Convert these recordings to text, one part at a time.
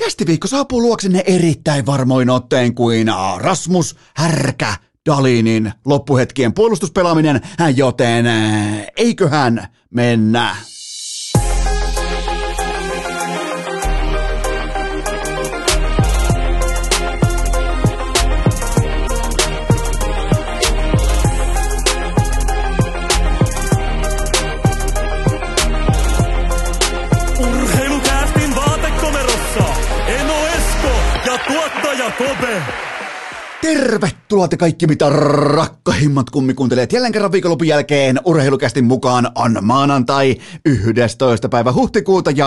Kästiviikko saapuu luoksenne erittäin varmoin otteen kuin Rasmus Härkä Dalinin loppuhetkien puolustuspelaaminen, joten eiköhän mennä. Kope. Tervetuloa te kaikki mitä rakkahimmat kummikuuntelijat jälleen kerran viikonlopun jälkeen urheilukästin mukaan on maanantai 11. päivä huhtikuuta ja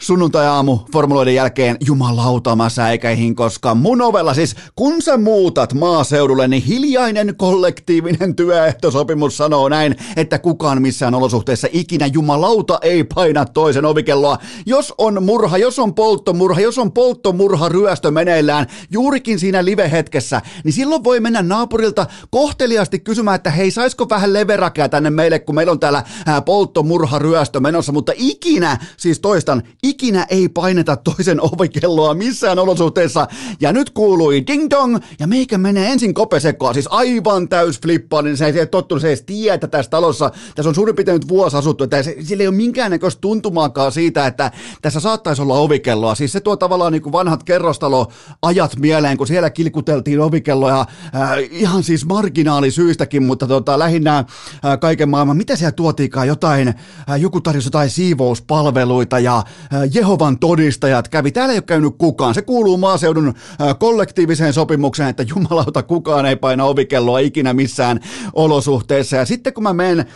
sunnuntai-aamu formuloiden jälkeen jumalauta mä säikäihin, koska mun ovella siis, kun sä muutat maaseudulle, niin hiljainen kollektiivinen työehtosopimus sanoo näin, että kukaan missään olosuhteessa ikinä jumalauta ei paina toisen ovikelloa. Jos on murha, jos on polttomurha, jos on polttomurha ryöstö meneillään juurikin siinä live-hetkessä, niin silloin voi mennä naapurilta kohteliasti kysymään, että hei, saisiko vähän leverakea tänne meille, kun meillä on täällä polttomurha ryöstö menossa, mutta ikinä, siis toistan, ikinä ei paineta toisen ovikelloa missään olosuhteessa. Ja nyt kuului ding dong, ja meikä menee ensin kopesekkoa, siis aivan täys flippaa, niin se ei, tottunut, se ei että tässä talossa, tässä on suurin piirtein nyt vuosi asuttu, että sillä ei ole minkäännäköistä tuntumaakaan siitä, että tässä saattaisi olla ovikelloa. Siis se tuo tavallaan niin kuin vanhat kerrostaloajat mieleen, kun siellä kilkuteltiin ovikelloja äh, ihan siis marginaalisyistäkin, mutta tota, lähinnä äh, kaiken maailman, mitä siellä tuotiinkaan, jotain, äh, joku tarjosi jotain siivouspalveluita ja Jehovan todistajat kävi. Täällä ei ole käynyt kukaan. Se kuuluu maaseudun kollektiiviseen sopimukseen, että jumalauta kukaan ei paina ovikelloa ikinä missään olosuhteessa. Ja sitten kun mä menen,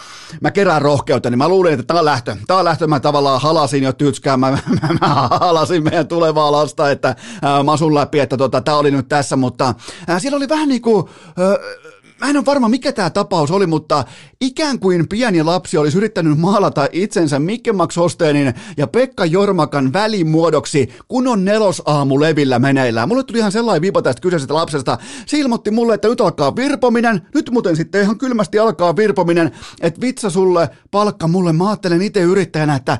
mä kerään rohkeutta, niin mä luulin, että tää on lähtö. Tää on lähtö, mä tavallaan halasin jo tytskään. Mä, mä, mä halasin meidän tulevaa lasta, että ää, masun läpi, että tota, tää oli nyt tässä, mutta ää, siellä oli vähän niin kuin... Ää, mä en ole varma mikä tämä tapaus oli, mutta ikään kuin pieni lapsi olisi yrittänyt maalata itsensä Mikke Max Hosteenin ja Pekka Jormakan välimuodoksi, kun on nelosaamu levillä meneillään. Mulle tuli ihan sellainen viipa tästä kyseisestä lapsesta. Se ilmoitti mulle, että nyt alkaa virpominen, nyt muuten sitten ihan kylmästi alkaa virpominen, että vitsa sulle, palkka mulle. Mä ajattelen itse yrittäjänä, että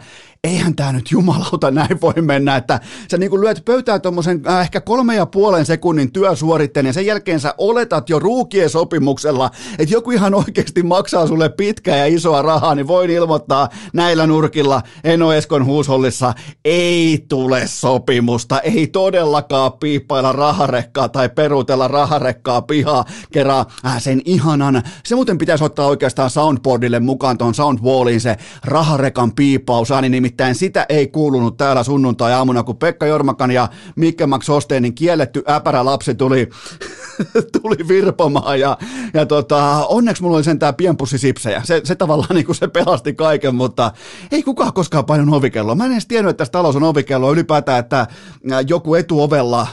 eihän tämä nyt jumalauta näin voi mennä, että sä niin kuin lyöt pöytään tuommoisen äh, ehkä kolme ja puolen sekunnin työsuoritteen ja sen jälkeen sä oletat jo ruukien sopimuksella, että joku ihan oikeasti maksaa sulle pitkää ja isoa rahaa, niin voin ilmoittaa näillä nurkilla Eno Eskon huushollissa ei tule sopimusta, ei todellakaan piippailla raharekkaa tai peruutella raharekkaa pihaa kerran äh, sen ihanan. Se muuten pitäisi ottaa oikeastaan soundboardille mukaan tuon soundwalliin se raharekan piippaus, nimittäin sitä ei kuulunut täällä sunnuntai-aamuna, kun Pekka Jormakan ja Mikke Max Hosteenin kielletty äpärä lapsi tuli, tuli virpomaan ja, ja tota, onneksi mulla oli sentään pienpussi sipsejä. Se, se tavallaan niin kuin se pelasti kaiken, mutta ei kukaan koskaan painanut ovikelloa. Mä en edes tiennyt, että tässä talous on ovikello ylipäätään, että joku etuovella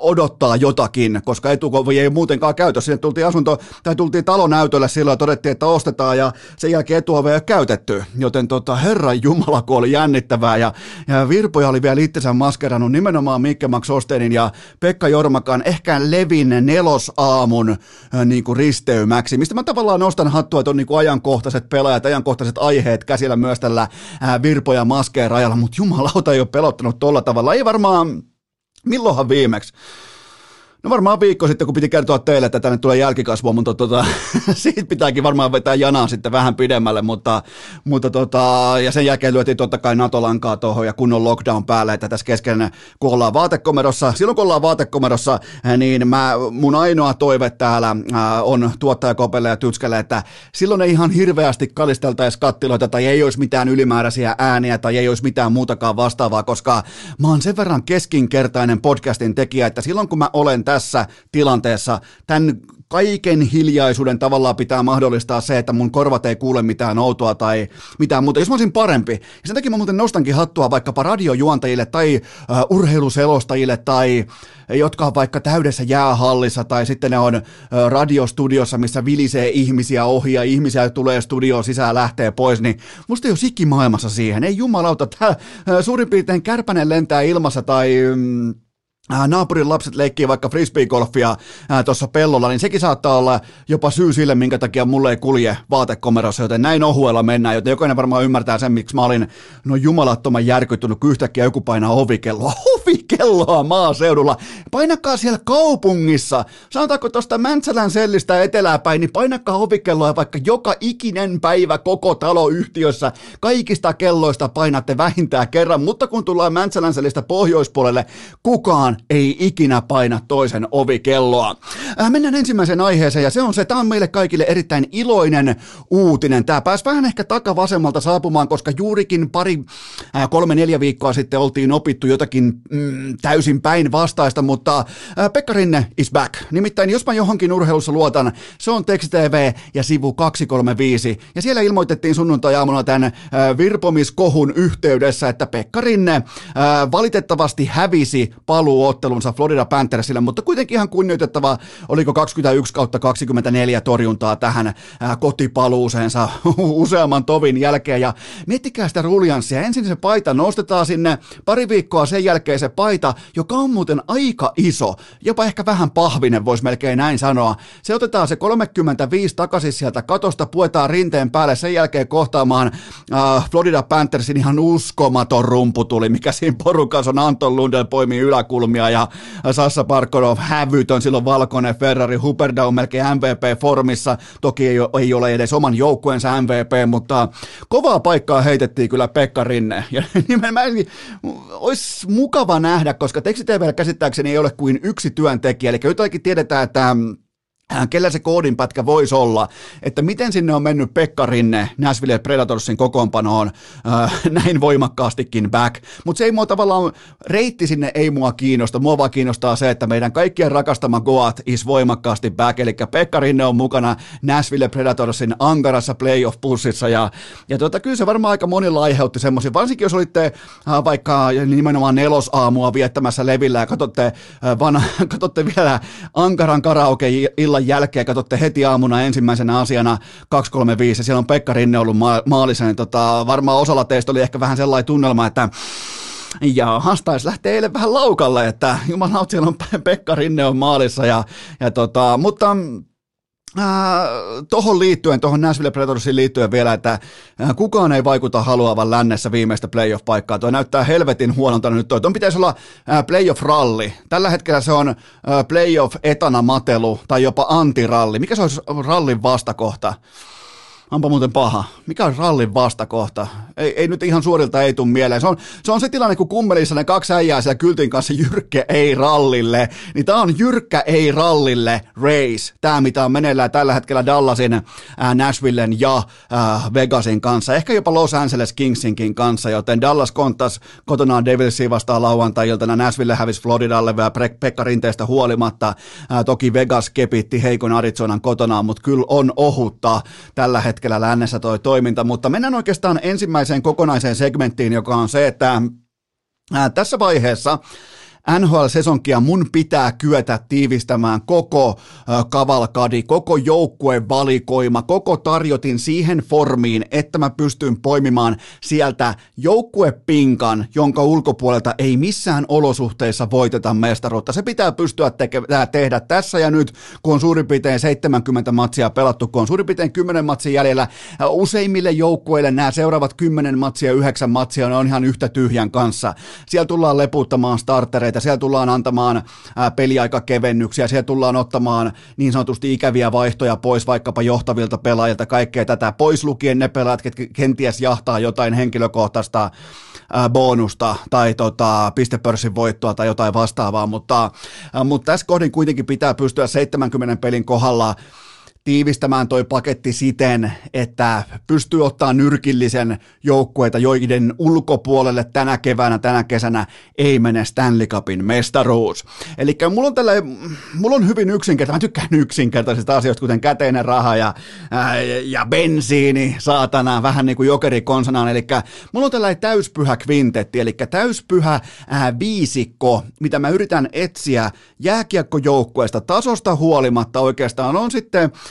odottaa jotakin, koska etuovi ei muutenkaan käytössä. Sinne tultiin asunto tai tultiin talonäytölle silloin ja todettiin, että ostetaan ja sen jälkeen etuove ei ole käytetty. Joten tota, herran jumala, kun oli jännittävää ja, ja Virpoja oli vielä itsensä maskerannut nimenomaan Mikke Max Ostenin ja Pekka Jormakan ehkä Levin nelosaamun äh, niin kuin risteymäksi, mistä mä tavallaan nostan hattua, että on niin kuin ajankohtaiset pelaajat, ajankohtaiset aiheet käsillä myös tällä äh, Virpoja maskeen rajalla, mutta jumalauta ei ole pelottanut tolla tavalla, ei varmaan, milloinhan viimeksi? No varmaan viikko sitten, kun piti kertoa teille, että tänne tulee jälkikasvua, mutta tota, siitä pitääkin varmaan vetää janaa sitten vähän pidemmälle, mutta, mutta tota, ja sen jälkeen lyötiin totta kai NATO-lankaa tuohon ja kunnon lockdown päälle, että tässä kesken, kun ollaan vaatekomerossa, silloin kun ollaan vaatekomerossa, niin mä, mun ainoa toive täällä on tuottajakopelle ja tytskelle, että silloin ei ihan hirveästi kalisteltaisi kattiloita tai ei olisi mitään ylimääräisiä ääniä tai ei olisi mitään muutakaan vastaavaa, koska mä oon sen verran keskinkertainen podcastin tekijä, että silloin kun mä olen tässä tilanteessa, tämän kaiken hiljaisuuden tavallaan pitää mahdollistaa se, että mun korvat ei kuule mitään outoa tai mitään muuta. Jos mä olisin parempi, ja sen takia mä muuten nostankin hattua vaikkapa radiojuontajille tai uh, urheiluselostajille tai jotka on vaikka täydessä jäähallissa tai sitten ne on uh, radiostudiossa, missä vilisee ihmisiä ohi ja ihmisiä tulee studioon sisään lähtee pois, niin musta ei ole sikki maailmassa siihen. Ei jumalauta, tää, uh, suurin piirtein kärpänen lentää ilmassa tai... Um, naapurin lapset leikkii vaikka frisbeegolfia tuossa pellolla, niin sekin saattaa olla jopa syy sille, minkä takia mulle ei kulje vaatekomerossa, joten näin ohuella mennään, joten jokainen varmaan ymmärtää sen, miksi mä olin no jumalattoman järkyttynyt, kun yhtäkkiä joku painaa ovikelloa. Ovikelloa maaseudulla. Painakaa siellä kaupungissa. Sanotaanko tuosta Mäntsälän sellistä etelää päin, niin painakaa ovikelloa vaikka joka ikinen päivä koko taloyhtiössä. Kaikista kelloista painatte vähintään kerran, mutta kun tullaan Mäntsälän sellistä pohjoispuolelle, kukaan ei ikinä paina toisen ovikelloa. Äh, mennään ensimmäiseen aiheeseen ja se on se, tämä on meille kaikille erittäin iloinen uutinen. Tämä pääsi vähän ehkä takavasemmalta saapumaan, koska juurikin pari, äh, kolme, neljä viikkoa sitten oltiin opittu jotakin mm, täysin päinvastaista, mutta äh, Pekka Rinne is back. Nimittäin jos mä johonkin urheilussa luotan, se on Teksti TV ja sivu 235. Ja siellä ilmoitettiin sunnuntai-aamuna tämän äh, virpomiskohun yhteydessä, että Pekka Rinne äh, valitettavasti hävisi paluuottelunsa Florida Panthersille, mutta kuitenkin ihan kunnioitettava, oliko 21 kautta 24 torjuntaa tähän äh, kotipaluuseensa useamman tovin jälkeen. Ja miettikää sitä ruljanssia. Ensin se paita nostetaan sinne, pari viikkoa sen jälkeen se paita, joka on muuten aika iso, jopa ehkä vähän pahvinen, voisi melkein näin sanoa. Se otetaan se 35 takaisin sieltä katosta, puetaan rinteen päälle, sen jälkeen kohtaamaan äh, Florida Panthersin ihan uskomaton rumputuli, mikä siinä porukassa on Anton Lundell poimii yläkulmia ja Sassa Parkonov hävytön, silloin valkoinen Ferrari, Huberda on melkein MVP-formissa, toki ei, ei ole edes oman joukkueensa MVP, mutta kovaa paikkaa heitettiin kyllä Pekka Rinne. Ja nimenomaan olisi mukava nähdä, koska tekstitv käsittääkseni ei ole kuin yksi työntekijä, eli jotakin tiedetään, että Äh, kellä se koodinpätkä voisi olla, että miten sinne on mennyt Pekka Rinne Nashville Predatorsin kokoonpanoon? Äh, näin voimakkaastikin back, mutta se ei mua tavallaan, reitti sinne ei mua kiinnosta, mua vaan kiinnostaa se, että meidän kaikkien rakastama Goat is voimakkaasti back, eli Pekka Rinne on mukana Nashville Predatorsin ankarassa playoff-pussissa, ja, ja tota, kyllä se varmaan aika monilla aiheutti semmoisia, varsinkin jos olitte äh, vaikka nimenomaan nelosaamua viettämässä levillä ja katsotte, äh, vanha, katsotte vielä ankaran karaoke illan jälkeen. Katsotte heti aamuna ensimmäisenä asiana 235 ja siellä on Pekka Rinne ollut ma- maalissa, niin tota, varmaan osalla teistä oli ehkä vähän sellainen tunnelma, että ja taisi lähtee eilen vähän laukalle, että jumalauta siellä on Pekka Rinne on maalissa, ja, ja tota, mutta Äh, tuohon liittyen, tuohon Nashville Predatorsiin liittyen vielä, että äh, kukaan ei vaikuta haluavan lännessä viimeistä playoff-paikkaa. Tuo näyttää helvetin huonolta nyt toi. Tuon pitäisi olla äh, playoff-ralli. Tällä hetkellä se on äh, playoff-etana matelu tai jopa antiralli. Mikä se olisi rallin vastakohta? Onpa muuten paha. Mikä on rallin vastakohta? Ei, ei nyt ihan suorilta ei tule mieleen. Se on, se on se tilanne, kun kummelissa ne kaksi äijää siellä kyltin kanssa jyrkkä ei rallille. Niin tää on jyrkkä ei rallille race. Tää mitä on meneillään tällä hetkellä Dallasin, äh, Nashvillen ja äh, Vegasin kanssa. Ehkä jopa Los Angeles Kingsinkin kanssa, joten Dallas kontas kotonaan Devilsiin vastaan lauantai-iltana. Nashville hävisi Floridalle vielä Pekka Rinteestä huolimatta. Äh, toki Vegas kepitti heikon Arizonan kotonaan, mutta kyllä on ohutta tällä hetkellä hetkellä lännessä toi toiminta, mutta mennään oikeastaan ensimmäiseen kokonaiseen segmenttiin, joka on se, että tässä vaiheessa NHL-sesonkia mun pitää kyetä tiivistämään koko kavalkadi, koko joukkueen valikoima, koko tarjotin siihen formiin, että mä pystyn poimimaan sieltä joukkuepinkan, jonka ulkopuolelta ei missään olosuhteissa voiteta mestaruutta. Se pitää pystyä teke- tehdä tässä ja nyt, kun on suurin piirtein 70 matsia pelattu, kun on suurin piirtein 10 matsia jäljellä. Useimmille joukkueille nämä seuraavat 10 matsia, 9 matsia, on ihan yhtä tyhjän kanssa. Siellä tullaan leputtamaan startereita, että siellä tullaan antamaan peliaikakevennyksiä, siellä tullaan ottamaan niin sanotusti ikäviä vaihtoja pois vaikkapa johtavilta pelaajilta, kaikkea tätä pois lukien ne pelaajat, ketkä kenties jahtaa jotain henkilökohtaista bonusta tai tota, pistepörssin voittoa tai jotain vastaavaa, mutta, mutta tässä kohdin kuitenkin pitää pystyä 70 pelin kohdalla tiivistämään toi paketti siten, että pystyy ottaa nyrkillisen joukkueita, joiden ulkopuolelle tänä keväänä, tänä kesänä ei mene Stanley Cupin mestaruus. Eli mulla on tällä, mulla on hyvin yksinkertainen, mä tykkään yksinkertaisista asioista, kuten käteinen raha ja, ää, ja bensiini, saatana, vähän niin kuin jokeri konsanaan, eli mulla on tällainen täyspyhä kvintetti, eli täyspyhä ää, viisikko, mitä mä yritän etsiä jääkiekkojoukkueesta tasosta huolimatta oikeastaan on sitten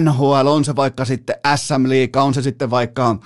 NHL, on se vaikka sitten SM-liiga, on se sitten vaikka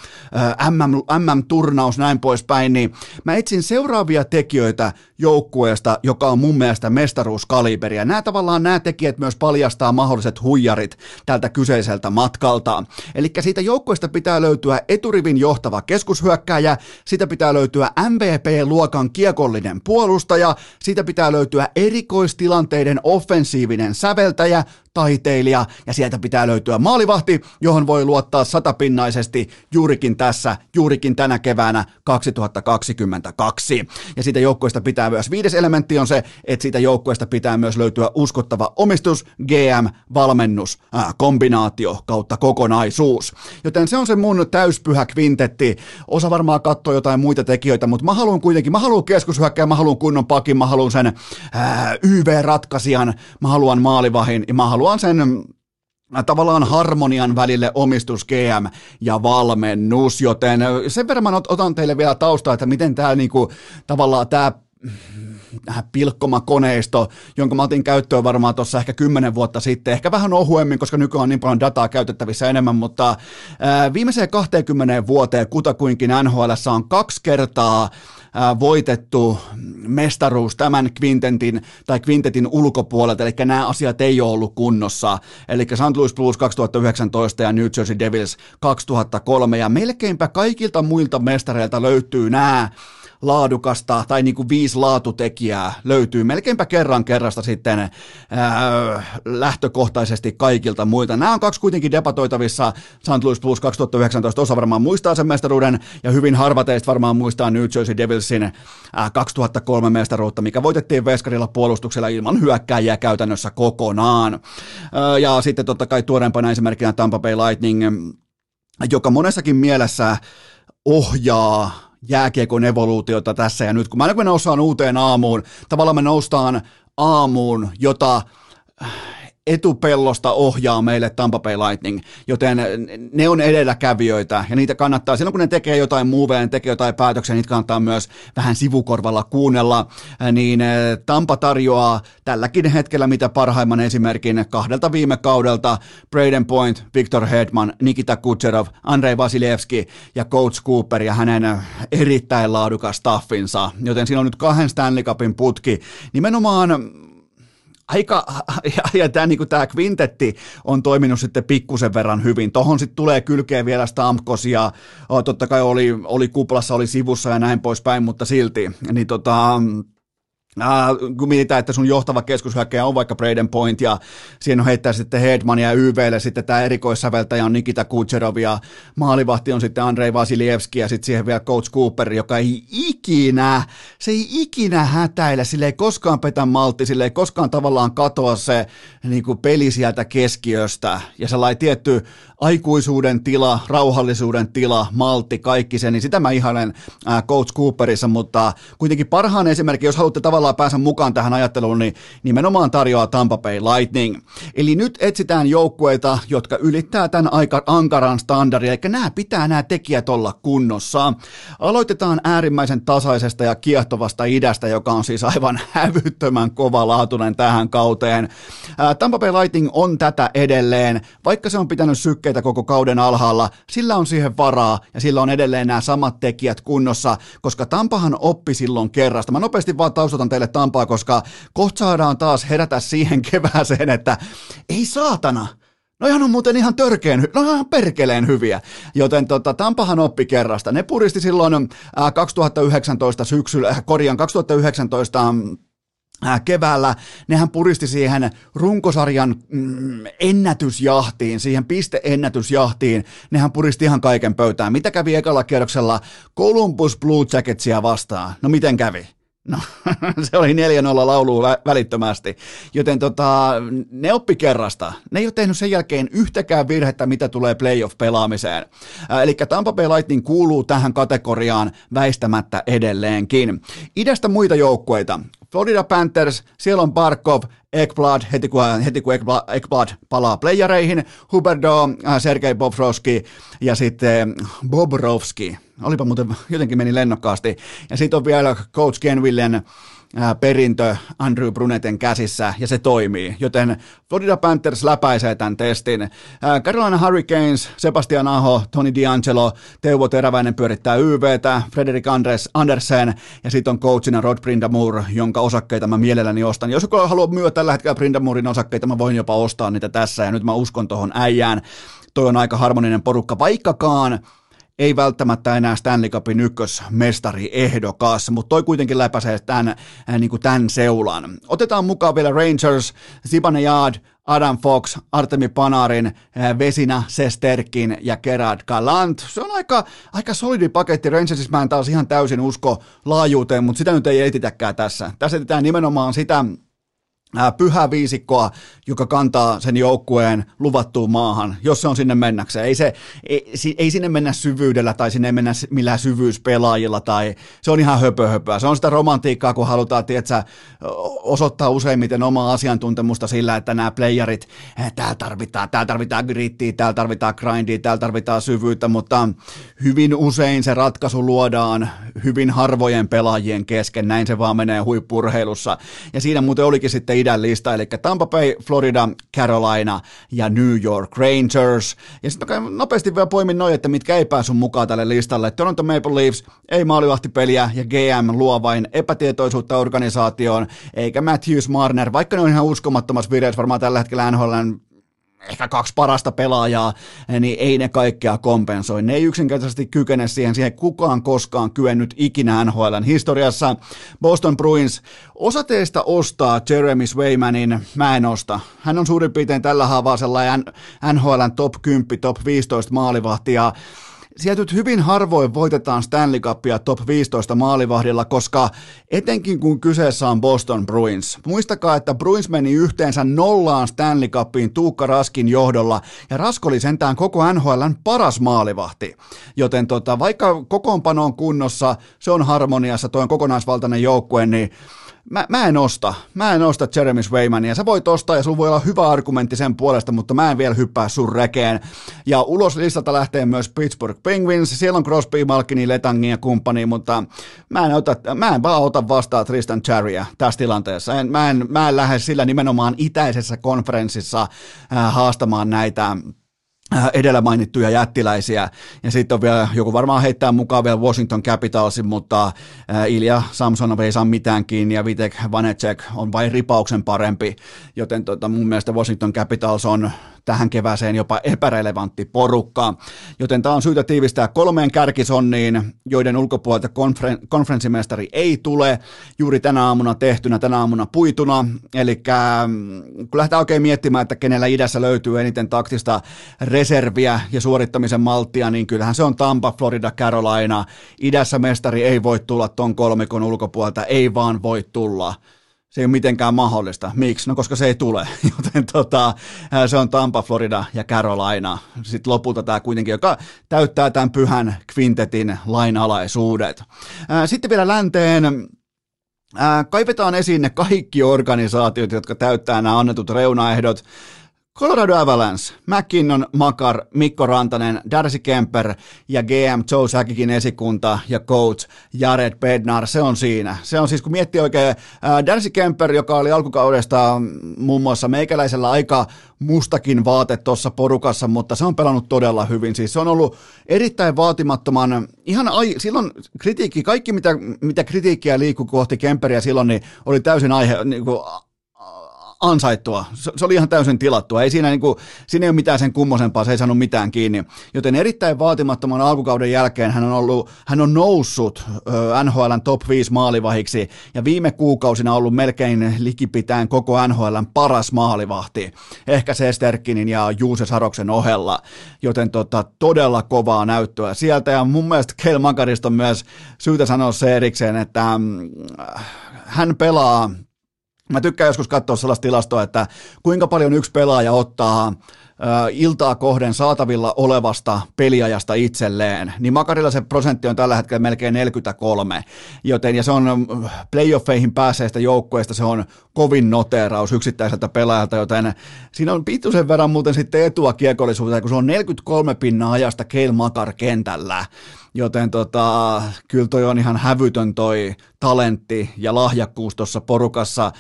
MM, MM-turnaus, näin poispäin, niin mä etsin seuraavia tekijöitä joukkueesta, joka on mun mielestä mestaruuskaliberia. Nämä tavallaan nämä tekijät myös paljastaa mahdolliset huijarit tältä kyseiseltä matkalta. Eli siitä joukkueesta pitää löytyä eturivin johtava keskushyökkääjä, siitä pitää löytyä MVP-luokan kiekollinen puolustaja, siitä pitää löytyä erikoistilanteiden offensiivinen säveltäjä, taiteilija ja sieltä pitää löytyä maalivahti, johon voi luottaa satapinnaisesti juurikin tässä, juurikin tänä keväänä 2022. Ja siitä joukkueesta pitää myös, viides elementti on se, että siitä joukkueesta pitää myös löytyä uskottava omistus, GM, valmennus, äh, kombinaatio kautta kokonaisuus. Joten se on se mun täyspyhä kvintetti. Osa varmaan katsoo jotain muita tekijöitä, mutta mä haluan kuitenkin, mä haluan keskushyökkää, mä haluan kunnon pakin, mä haluan sen äh, YV-ratkaisijan, mä haluan maalivahin ja mä haluan sen tavallaan harmonian välille omistus GM ja valmennus, joten äh, sen verran mä otan teille vielä taustaa, että miten tämä niinku, tavallaan tämä äh, pilkkoma koneisto, jonka mä otin käyttöön varmaan tuossa ehkä kymmenen vuotta sitten, ehkä vähän ohuemmin, koska nykyään on niin paljon dataa käytettävissä enemmän, mutta ää, viimeiseen 20 vuoteen kutakuinkin NHL on kaksi kertaa voitettu mestaruus tämän kvintentin tai kvintetin ulkopuolelta, eli nämä asiat ei ole ollut kunnossa. Eli St. Louis Blues 2019 ja New Jersey Devils 2003, ja melkeinpä kaikilta muilta mestareilta löytyy nämä laadukasta tai niin kuin viisi laatutekijää löytyy melkeinpä kerran kerrasta sitten ää, lähtökohtaisesti kaikilta muilta. Nämä on kaksi kuitenkin debatoitavissa St. Louis Plus 2019. Osa varmaan muistaa sen mestaruuden ja hyvin harva teistä varmaan muistaa New Jersey Devilsin ää, 2003 mestaruutta, mikä voitettiin Veskarilla puolustuksella ilman hyökkääjiä käytännössä kokonaan. Ää, ja sitten totta kai tuoreempana esimerkkinä Tampa Bay Lightning, joka monessakin mielessä ohjaa jääkiekon evoluutiota tässä ja nyt, kun mä, kun me noustaan uuteen aamuun, tavallaan me noustaan aamuun, jota etupellosta ohjaa meille Tampa Bay Lightning, joten ne on edelläkävijöitä ja niitä kannattaa, silloin kun ne tekee jotain muuveja, ne tekee jotain päätöksiä, niitä kannattaa myös vähän sivukorvalla kuunnella, niin eh, Tampa tarjoaa tälläkin hetkellä mitä parhaimman esimerkin kahdelta viime kaudelta, Braden Point, Victor Hedman, Nikita Kucherov, Andrei Vasilevski ja Coach Cooper ja hänen erittäin laadukas staffinsa, joten siinä on nyt kahden Stanley Cupin putki, nimenomaan aika, ja, ja tämä niin tämä kvintetti on toiminut sitten pikkusen verran hyvin. Tohon sitten tulee kylkeen vielä Stamkos ja totta kai oli, oli kuplassa, oli sivussa ja näin poispäin, mutta silti. Niin tota, Uh, kun mietitään, että sun johtava keskushyökkäjä on vaikka Braden Point ja siinä on heittää sitten Hedman ja YVlle sitten tämä erikoissäveltäjä on Nikita Kucherov ja maalivahti on sitten Andrei Vasilievski ja sitten siihen vielä Coach Cooper, joka ei ikinä, se ei ikinä hätäile, sille ei koskaan petä maltti, sille ei koskaan tavallaan katoa se niin kuin peli sieltä keskiöstä. Ja sellainen tietty aikuisuuden tila, rauhallisuuden tila, maltti, kaikki se, niin sitä mä ihailen äh, Coach Cooperissa, mutta kuitenkin parhaan esimerkki, jos haluatte tavallaan päästä mukaan tähän ajatteluun, niin nimenomaan tarjoaa Tampa Bay Lightning. Eli nyt etsitään joukkueita, jotka ylittää tämän aika ankaran standardin, eli nämä pitää nämä tekijät olla kunnossa. Aloitetaan äärimmäisen tasaisesta ja kiehtovasta idästä, joka on siis aivan hävyttömän kova laatuinen tähän kauteen. Tampa Bay Lightning on tätä edelleen, vaikka se on pitänyt sykkeitä koko kauden alhaalla, sillä on siihen varaa ja sillä on edelleen nämä samat tekijät kunnossa, koska Tampahan oppi silloin kerrasta. Mä nopeasti vaan taustotan teille Tampaa, koska kohta saadaan taas herätä siihen kevääseen, että ei saatana, No ihan on muuten ihan törkeen, no ihan perkeleen hyviä. Joten tota, Tampahan oppi kerrasta. Ne puristi silloin äh, 2019 syksyllä, äh, korjan 2019 Äh, keväällä, nehän puristi siihen runkosarjan mm, ennätysjahtiin, siihen pisteennätysjahtiin, nehän puristi ihan kaiken pöytään. Mitä kävi ekalla kierroksella Columbus Blue Jacketsia vastaan? No miten kävi? No, se oli 4-0 laulu välittömästi. Joten tota, ne oppi kerrasta. Ne ei ole tehnyt sen jälkeen yhtäkään virhettä, mitä tulee playoff-pelaamiseen. Äh, eli Tampa Bay Lightning kuuluu tähän kategoriaan väistämättä edelleenkin. Idästä muita joukkueita. Florida Panthers, siellä on Barkov, Ekblad, heti kun, heti kun Ekblad, Ekblad palaa playereihin, Huberdo, äh, Sergei Bobrovski ja sitten Bobrovski. Olipa muuten, jotenkin meni lennokkaasti. Ja sitten on vielä Coach Kenvillen perintö Andrew Brunetten käsissä ja se toimii, joten Florida Panthers läpäisee tämän testin. Carolina Hurricanes, Sebastian Aho, Tony D'Angelo, Teuvo Teräväinen pyörittää YVtä, Frederick Andres, Andersen ja sitten on coachina Rod Brindamur, jonka osakkeita mä mielelläni ostan. Jos joku haluaa myydä tällä hetkellä Brindamurin osakkeita, mä voin jopa ostaa niitä tässä ja nyt mä uskon tuohon äijään. Toi on aika harmoninen porukka, vaikkakaan ei välttämättä enää Stanley Cupin ykkösmestari ehdokas, mutta toi kuitenkin läpäisee tämän, äh, niin kuin tämän seulan. Otetaan mukaan vielä Rangers, Zibanejad, Adam Fox, Artemi Panarin, äh, Vesina, Sesterkin ja Gerard Galant. Se on aika, aika solidi paketti. Rangersissa mä en taas ihan täysin usko laajuuteen, mutta sitä nyt ei etitäkään tässä. Tässä etsitään nimenomaan sitä, pyhä viisikkoa, joka kantaa sen joukkueen luvattuun maahan, jos se on sinne mennäkseen. Ei, se, ei, ei sinne mennä syvyydellä tai sinne ei mennä millään syvyyspelaajilla tai se on ihan höpö höpöä. Se on sitä romantiikkaa, kun halutaan tiedätkö, osoittaa useimmiten omaa asiantuntemusta sillä, että nämä playerit, täällä tarvitaan, täällä tarvitaan grittiä, täällä tarvitaan grindia, täällä tarvitaan syvyyttä, mutta hyvin usein se ratkaisu luodaan hyvin harvojen pelaajien kesken. Näin se vaan menee huippurheilussa. Ja siinä muuten olikin sitten idän lista, eli Tampa Bay, Florida, Carolina ja New York Rangers. Ja sitten nopeasti vielä poimin noin, että mitkä ei päässyt mukaan tälle listalle. Toronto Maple Leafs, ei maalivahtipeliä ja GM luo vain epätietoisuutta organisaatioon, eikä Matthews Marner, vaikka ne on ihan uskomattomassa vireessä varmaan tällä hetkellä NHLn ehkä kaksi parasta pelaajaa, niin ei ne kaikkea kompensoi. Ne ei yksinkertaisesti kykene siihen, siihen kukaan koskaan kyennyt ikinä NHLn historiassa. Boston Bruins, osa teistä ostaa Jeremy Swaymanin, mä en osta. Hän on suurin piirtein tällä haavaa sellainen NHLn top 10, top 15 maalivahtia sieltä nyt hyvin harvoin voitetaan Stanley Cupia top 15 maalivahdilla, koska etenkin kun kyseessä on Boston Bruins. Muistakaa, että Bruins meni yhteensä nollaan Stanley Cupiin Tuukka Raskin johdolla, ja Rask oli sentään koko NHLn paras maalivahti. Joten tota, vaikka kokoonpano on kunnossa, se on harmoniassa, tuo on kokonaisvaltainen joukkue, niin mä, mä en osta. Mä en osta Jeremy Swaymania. Sä voit ostaa ja sulla voi olla hyvä argumentti sen puolesta, mutta mä en vielä hyppää sun rekeen. Ja ulos listalta lähtee myös Pittsburgh Penguins. Siellä on Crosby, Malkini, Letangin ja kumppani, mutta mä en, ota, mä en vaan ota vastaan Tristan Charia tässä tilanteessa. En, mä, en, mä en lähde sillä nimenomaan itäisessä konferenssissa äh, haastamaan näitä edellä mainittuja jättiläisiä. Ja sitten on vielä, joku varmaan heittää mukaan vielä Washington Capitalsin, mutta äh, Ilja Samsonov ei saa mitään kiinni ja Vitek Vanecek on vain ripauksen parempi, joten tota, mun mielestä Washington Capitals on tähän kevääseen jopa epärelevantti porukka. Joten tämä on syytä tiivistää kolmeen kärkisonniin, joiden ulkopuolelta konferen- konferenssimestari ei tule juuri tänä aamuna tehtynä, tänä aamuna puituna. Eli mm, kun lähdetään oikein miettimään, että kenellä idässä löytyy eniten taktista reserviä ja suorittamisen malttia, niin kyllähän se on Tampa, Florida, Carolina. Idässä mestari ei voi tulla ton kolmikon ulkopuolelta, ei vaan voi tulla se ei ole mitenkään mahdollista. Miksi? No koska se ei tule, joten tota, se on Tampa, Florida ja Carolina. Sitten lopulta tämä kuitenkin, joka täyttää tämän pyhän kvintetin lainalaisuudet. Sitten vielä länteen kaivetaan esiin ne kaikki organisaatiot, jotka täyttää nämä annetut reunaehdot. Colorado Avalanche, McKinnon, Makar, Mikko Rantanen, Darcy Kemper ja GM Joe Säkikin esikunta ja coach Jared Bednar, se on siinä. Se on siis, kun miettii oikein, Darcy Kemper, joka oli alkukaudesta muun muassa meikäläisellä aika mustakin vaate tuossa porukassa, mutta se on pelannut todella hyvin. Siis se on ollut erittäin vaatimattoman, ihan ai, silloin kritiikki, kaikki mitä, mitä kritiikkiä liikkui kohti Kemperiä silloin, niin oli täysin aihe, niin kuin, ansaittua. Se, oli ihan täysin tilattua. Ei siinä, niin kuin, siinä ei ole mitään sen kummosempaa, se ei saanut mitään kiinni. Joten erittäin vaatimattoman alkukauden jälkeen hän on, ollut, hän on noussut NHLn top 5 maalivahiksi ja viime kuukausina ollut melkein likipitään koko NHLn paras maalivahti. Ehkä se Sterkkinin ja Juuse Saroksen ohella. Joten tota, todella kovaa näyttöä sieltä ja mun mielestä Kel Makarista on myös syytä sanoa se erikseen, että mm, hän pelaa Mä tykkään joskus katsoa sellaista tilastoa, että kuinka paljon yksi pelaaja ottaa iltaa kohden saatavilla olevasta peliajasta itselleen, niin Makarilla se prosentti on tällä hetkellä melkein 43, joten ja se on playoffeihin pääseestä joukkueesta se on kovin noteraus yksittäiseltä pelaajalta, joten siinä on pituisen verran muuten sitten etua kiekollisuuteen, kun se on 43 pinnaa ajasta Keil Makar kentällä, joten tota, kyllä toi on ihan hävytön toi talentti ja lahjakkuus tuossa porukassa,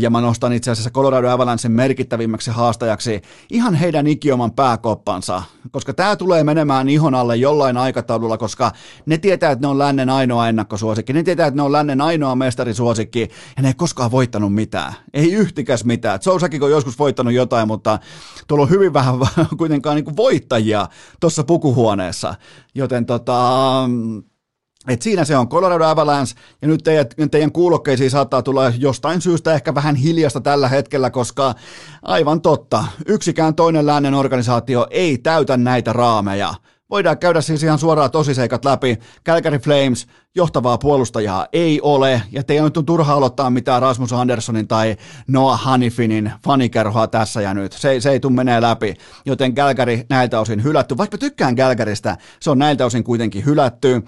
ja mä nostan itse asiassa Colorado Avalancen merkittävimmäksi haastajaksi ihan heidän ikioman pääkoppansa, koska tämä tulee menemään ihon alle jollain aikataululla, koska ne tietää, että ne on lännen ainoa ennakkosuosikki, ne tietää, että ne on lännen ainoa mestarisuosikki, ja ne ei koskaan voittanut mitään, ei yhtikäs mitään. Sousakin on joskus voittanut jotain, mutta tuolla on hyvin vähän kuitenkaan niin voittajia tuossa pukuhuoneessa, joten tota, et siinä se on Colorado Avalanche, ja nyt teidän, teidän kuulokkeisiin saattaa tulla jostain syystä ehkä vähän hiljasta tällä hetkellä, koska aivan totta, yksikään toinen lännen organisaatio ei täytä näitä raameja. Voidaan käydä siis ihan suoraan tosiseikat läpi. Calgary Flames, johtavaa puolustajaa ei ole, ja te ei ole turha aloittaa mitään Rasmus Anderssonin tai Noah Hanifinin fanikerhoa tässä ja nyt. Se, se ei tule menee läpi, joten Calgary näiltä osin hylätty. Vaikka tykkään Calgarystä, se on näiltä osin kuitenkin hylätty.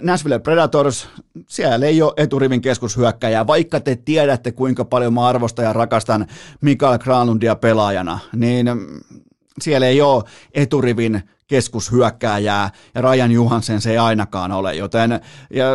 Nashville Predators, siellä ei ole eturivin keskushyökkäjää, vaikka te tiedätte kuinka paljon mä arvostan ja rakastan Mikael Granlundia pelaajana, niin siellä ei ole eturivin keskushyökkääjää, ja Ryan Johansen se ei ainakaan ole, joten ja,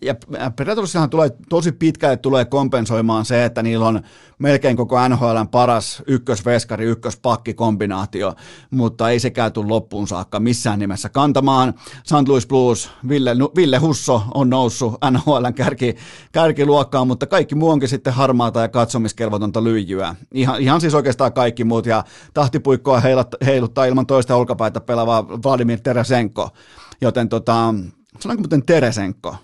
ja Predatorsihan tulee tosi pitkälle tulee kompensoimaan se, että niillä on melkein koko NHLn paras ykkösveskari, ykköspakki kombinaatio, mutta ei sekään tule loppuun saakka missään nimessä kantamaan. St. Louis Blues, Ville, Ville Husso on noussut NHLn kärki, kärkiluokkaan, mutta kaikki muu onkin sitten harmaata ja katsomiskelvotonta lyijyä. Ihan, ihan siis oikeastaan kaikki muut, ja tahtipuikkoa heiluttaa ilman toista olkapäitä pelaava Vladimir Teresenko, joten tota, sanonko muuten Teresenko?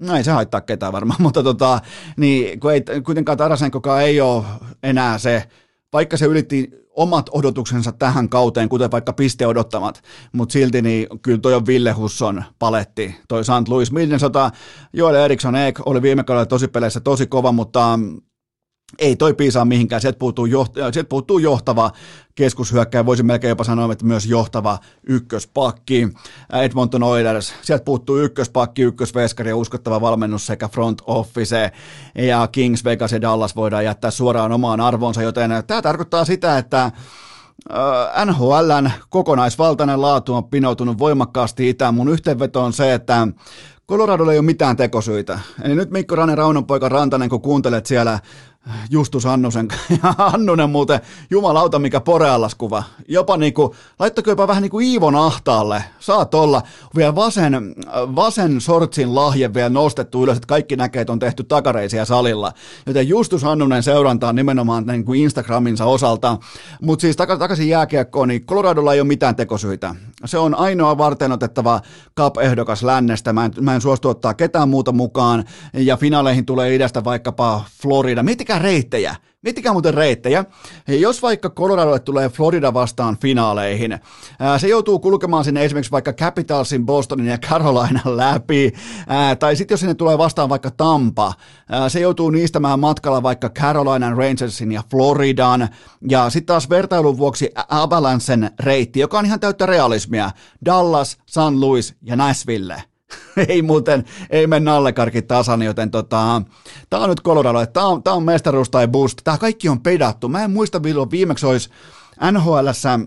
No ei se haittaa ketään varmaan, mutta tota, niin, kun ei, kuitenkaan Tarasenkokaan ei ole enää se, vaikka se ylitti omat odotuksensa tähän kauteen, kuten vaikka piste odottamat, mutta silti niin kyllä toi on Ville Husson paletti, toi St. Louis Minnesota, Joel Eriksson Eek oli viime kaudella tosi peleissä tosi kova, mutta ei toi piisaa mihinkään, sieltä puuttuu, joht- sieltä puuttuu johtava keskushyökkäjä, voisin melkein jopa sanoa, että myös johtava ykköspakki. Edmonton Oilers, sieltä puuttuu ykköspakki, ykkösveskari ja uskottava valmennus sekä front office. Ja Kings, Vegas ja Dallas voidaan jättää suoraan omaan arvoonsa, joten tämä tarkoittaa sitä, että NHLn kokonaisvaltainen laatu on pinoutunut voimakkaasti itään. Mun yhteenveto on se, että Coloradolla ei ole mitään tekosyitä. Eli nyt Mikko Raunon Raunonpoika Rantanen, kun kuuntelet siellä Justus Annusen, Annunen muuten, jumalauta mikä poreallaskuva. Jopa niinku, laittako jopa vähän niinku Iivon ahtaalle, saat olla. Vielä vasen, vasen sortsin lahje vielä nostettu ylös, että kaikki näkee, että on tehty takareisia salilla. Joten Justus Annunen seurantaa nimenomaan niin kuin Instagraminsa osalta. Mutta siis tak- takaisin jääkiekkoon, niin Coloradolla ei ole mitään tekosyitä. Se on ainoa varten otettava Cup-ehdokas lännestä. Mä en, mä en suostu ottaa ketään muuta mukaan. Ja finaaleihin tulee idästä vaikkapa Florida. Miettikää miettikää reittejä. Miettikää muuten reittejä. Jos vaikka Coloradolle tulee Florida vastaan finaaleihin, se joutuu kulkemaan sinne esimerkiksi vaikka Capitalsin, Bostonin ja Carolina läpi, tai sitten jos sinne tulee vastaan vaikka Tampa, se joutuu niistämään matkalla vaikka Carolina Rangersin ja Floridan, ja sitten taas vertailun vuoksi Avalancen reitti, joka on ihan täyttä realismia, Dallas, San Luis ja Nashville – ei muuten, ei mennä allekarki tasan, joten tota, tää on nyt Colorado, tää on, tää on mestaruus tai boost, tää kaikki on pedattu, mä en muista milloin viimeksi olisi NHLssä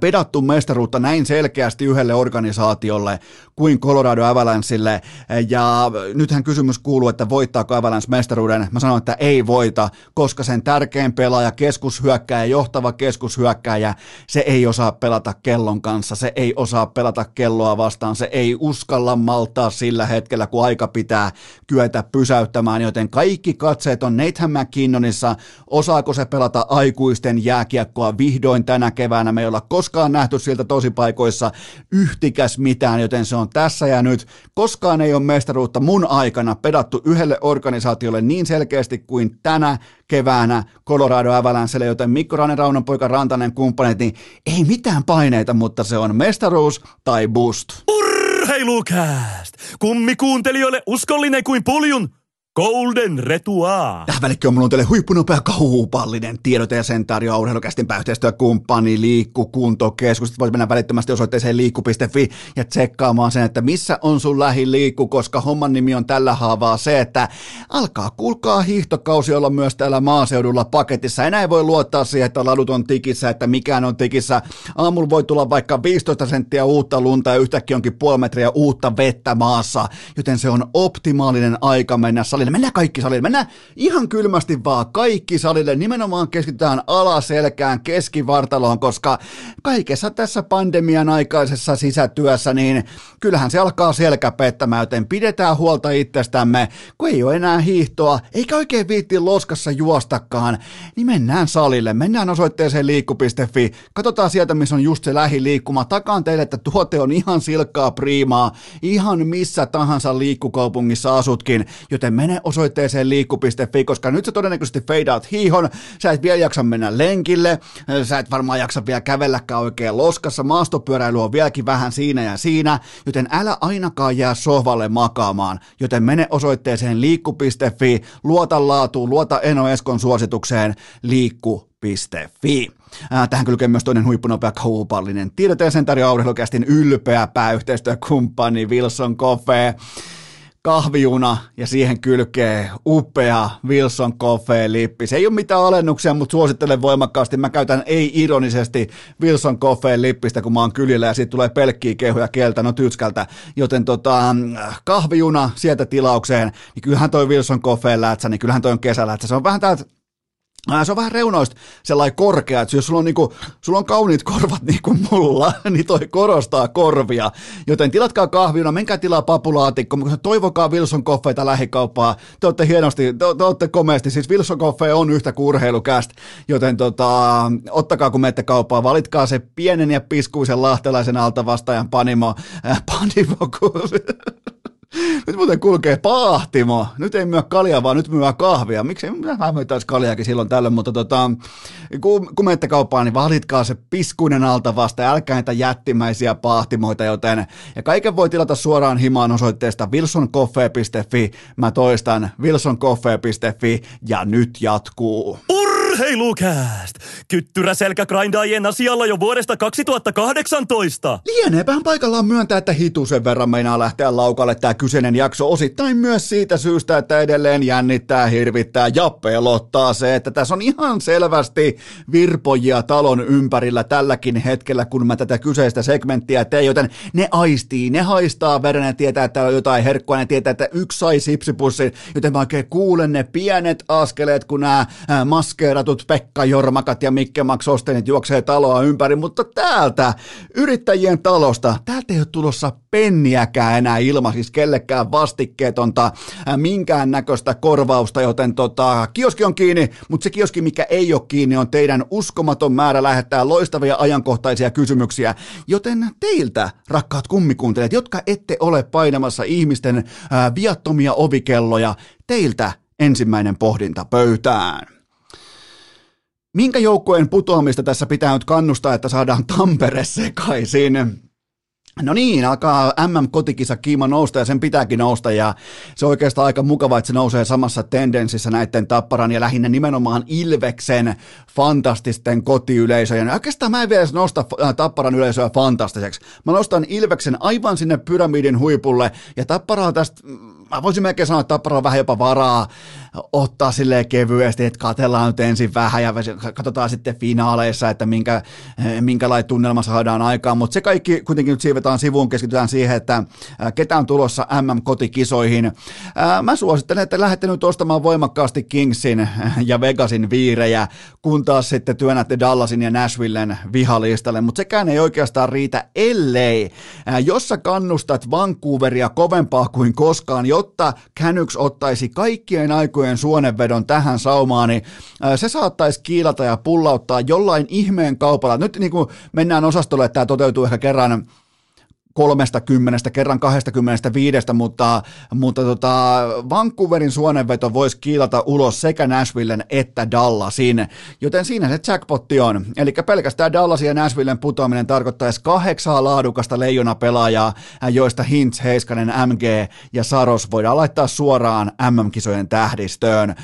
pedattu mestaruutta näin selkeästi yhdelle organisaatiolle kuin Colorado Avalancheille. Ja nythän kysymys kuuluu, että voittaako Avalanche mestaruuden. Mä sanon, että ei voita, koska sen tärkein pelaaja, keskushyökkäjä, johtava keskushyökkäjä, se ei osaa pelata kellon kanssa, se ei osaa pelata kelloa vastaan, se ei uskalla maltaa sillä hetkellä, kun aika pitää kyetä pysäyttämään, joten kaikki katseet on Nathan McKinnonissa, osaako se pelata aikuisten jääkiekkoa vihdoin tänä keväänä, me ei olla koskaan nähty siltä tosipaikoissa yhtikäs mitään, joten se on tässä ja nyt. Koskaan ei ole mestaruutta mun aikana pedattu yhdelle organisaatiolle niin selkeästi kuin tänä keväänä Colorado Avalancelle, joten Mikko Ranen, Raunan poika Rantanen kumppanit, niin ei mitään paineita, mutta se on mestaruus tai boost. Urheilukääst! Kummi kuuntelijoille uskollinen kuin puljun Golden Retua. Tähän välikköön mulla on teille huippunopea kaupallinen tiedote ja sen tarjoaa urheilukästin yhteistyökumppani Liikkukuntokeskus. Voit mennä välittömästi osoitteeseen liikku.fi ja tsekkaamaan sen, että missä on sun lähiliikku, koska homman nimi on tällä haavaa se, että alkaa kuulkaa hiihtokausi olla myös täällä maaseudulla paketissa. Enää ei voi luottaa siihen, että ladut on tikissä, että mikään on tikissä. Aamulla voi tulla vaikka 15 senttiä uutta lunta ja yhtäkkiä onkin puoli metriä uutta vettä maassa, joten se on optimaalinen aika mennä salille. Mennään kaikki salille. Mennään ihan kylmästi vaan kaikki salille. Nimenomaan keskitytään alaselkään, keskivartaloon, koska kaikessa tässä pandemian aikaisessa sisätyössä, niin kyllähän se alkaa selkä pettämään, joten pidetään huolta itsestämme, kun ei ole enää hiihtoa, eikä oikein viitti loskassa juostakaan, niin mennään salille, mennään osoitteeseen liikku.fi, katsotaan sieltä, missä on just se lähiliikkuma, takaan teille, että tuote on ihan silkkaa priimaa, ihan missä tahansa liikkukaupungissa asutkin, joten mene osoitteeseen liikku.fi, koska nyt sä todennäköisesti feidaat hiihon, sä et vielä jaksa mennä lenkille, sä et varmaan jaksa vielä kävelläkään oikein loskassa, maastopyöräily on vieläkin vähän siinä ja siinä, joten älä ainakaan jää sohvalle makaamaan, joten mene osoitteeseen liikku.fi, luota laatuun, luota Eno Eskon suositukseen liikku.fi. Tähän kylkee myös toinen huippunopea kaupallinen tiedote sen tarjoaa ylpeä pääyhteistyökumppani Wilson Coffee kahviuna ja siihen kylkee upea Wilson Coffee lippi. Se ei ole mitään alennuksia, mutta suosittelen voimakkaasti. Mä käytän ei-ironisesti Wilson Coffee lippistä, kun mä oon kylillä ja siitä tulee pelkkiä kehuja kieltä, no tyyskältä. Joten tota, kahviuna sieltä tilaukseen, niin kyllähän toi Wilson Coffee lätsä, niin kyllähän toi on kesälätsä. Se on vähän täältä se on vähän reunoista sellainen korkea, että jos sulla on, niinku, sulla on kauniit korvat niin kuin mulla, niin toi korostaa korvia. Joten tilatkaa kahvina, menkää tilaa papulaatikko, mutta toivokaa Wilson Coffeita lähikauppaa. Te olette hienosti, te, te olette komeasti. Siis Wilson Coffee on yhtä kurheilukästä, joten tota, ottakaa kun menette kauppaan, valitkaa se pienen ja piskuisen lahtelaisen alta vastaajan panimo, äh, panimo nyt muuten kulkee pahtimo. Nyt ei myö kaljaa, vaan nyt myö kahvia. Miksi mä myytäisi kaljakin silloin tällöin, mutta tota, kun, kun menette kauppaan, niin valitkaa se piskuinen alta vasta, älkää niitä jättimäisiä pahtimoita, joten ja kaiken voi tilata suoraan himaan osoitteesta wilsoncoffee.fi. Mä toistan wilsoncoffee.fi ja nyt jatkuu. Urheilukääst! Kyttyrä selkägrindaajien asialla jo vuodesta 2018. Lieneepähän paikallaan myöntää, että hitusen verran meinaa lähteä laukalle tämä kyseinen jakso osittain myös siitä syystä, että edelleen jännittää, hirvittää ja pelottaa se, että tässä on ihan selvästi virpojia talon ympärillä tälläkin hetkellä, kun mä tätä kyseistä segmenttiä teen, joten ne aistii, ne haistaa veren, ne tietää, että on jotain herkkua, ne tietää, että yksi sai sipsipussin, joten mä oikein kuulen ne pienet askeleet, kun nämä maskeeratut Pekka Jormakat ja Mikke Max Ostenit juoksee taloa ympäri, mutta täältä yrittäjien talosta, täältä ei ole tulossa penniäkään enää ilmaisiksi kellekään vastikkeetonta minkään näköistä korvausta, joten tota, kioski on kiinni, mutta se kioski, mikä ei ole kiinni, on teidän uskomaton määrä lähettää loistavia ajankohtaisia kysymyksiä, joten teiltä, rakkaat kummikuuntelijat, jotka ette ole painamassa ihmisten ää, viattomia ovikelloja, teiltä ensimmäinen pohdinta pöytään. Minkä joukkueen putoamista tässä pitää nyt kannustaa, että saadaan Tampere sekaisin? No niin, alkaa MM-kotikisa kiima nousta ja sen pitääkin nousta ja se on oikeastaan aika mukava, että se nousee samassa tendenssissä näiden Tapparan ja lähinnä nimenomaan Ilveksen fantastisten kotiyleisöjen. Oikeastaan mä en vielä nosta äh, Tapparan yleisöä fantastiseksi. Mä nostan Ilveksen aivan sinne pyramidin huipulle ja Tappara on tästä mä voisin melkein sanoa, että Tappara on vähän jopa varaa ottaa silleen kevyesti, että katellaan nyt ensin vähän ja katsotaan sitten finaaleissa, että minkä, minkälainen tunnelma saadaan aikaan, mutta se kaikki kuitenkin nyt siivetään sivuun, keskitytään siihen, että ketä on tulossa MM-kotikisoihin. Mä suosittelen, että lähdette nyt ostamaan voimakkaasti Kingsin ja Vegasin viirejä, kun taas sitten työnnätte Dallasin ja Nashvillen vihalistalle, mutta sekään ei oikeastaan riitä, ellei, jos sä kannustat Vancouveria kovempaa kuin koskaan, jotta Canucks ottaisi kaikkien aikojen suonenvedon tähän saumaan, niin se saattaisi kiilata ja pullauttaa jollain ihmeen kaupalla. Nyt niin kuin mennään osastolle, että tämä toteutuu ehkä kerran 30, kerran 25, mutta, mutta tota, Vancouverin suonenveto voisi kiilata ulos sekä Nashvillen että Dallasin, joten siinä se jackpotti on. Eli pelkästään Dallasin ja Nashvillen putoaminen tarkoittaisi kahdeksaa laadukasta leijona pelaajaa, joista Hintz, Heiskanen, MG ja Saros voidaan laittaa suoraan MM-kisojen tähdistöön.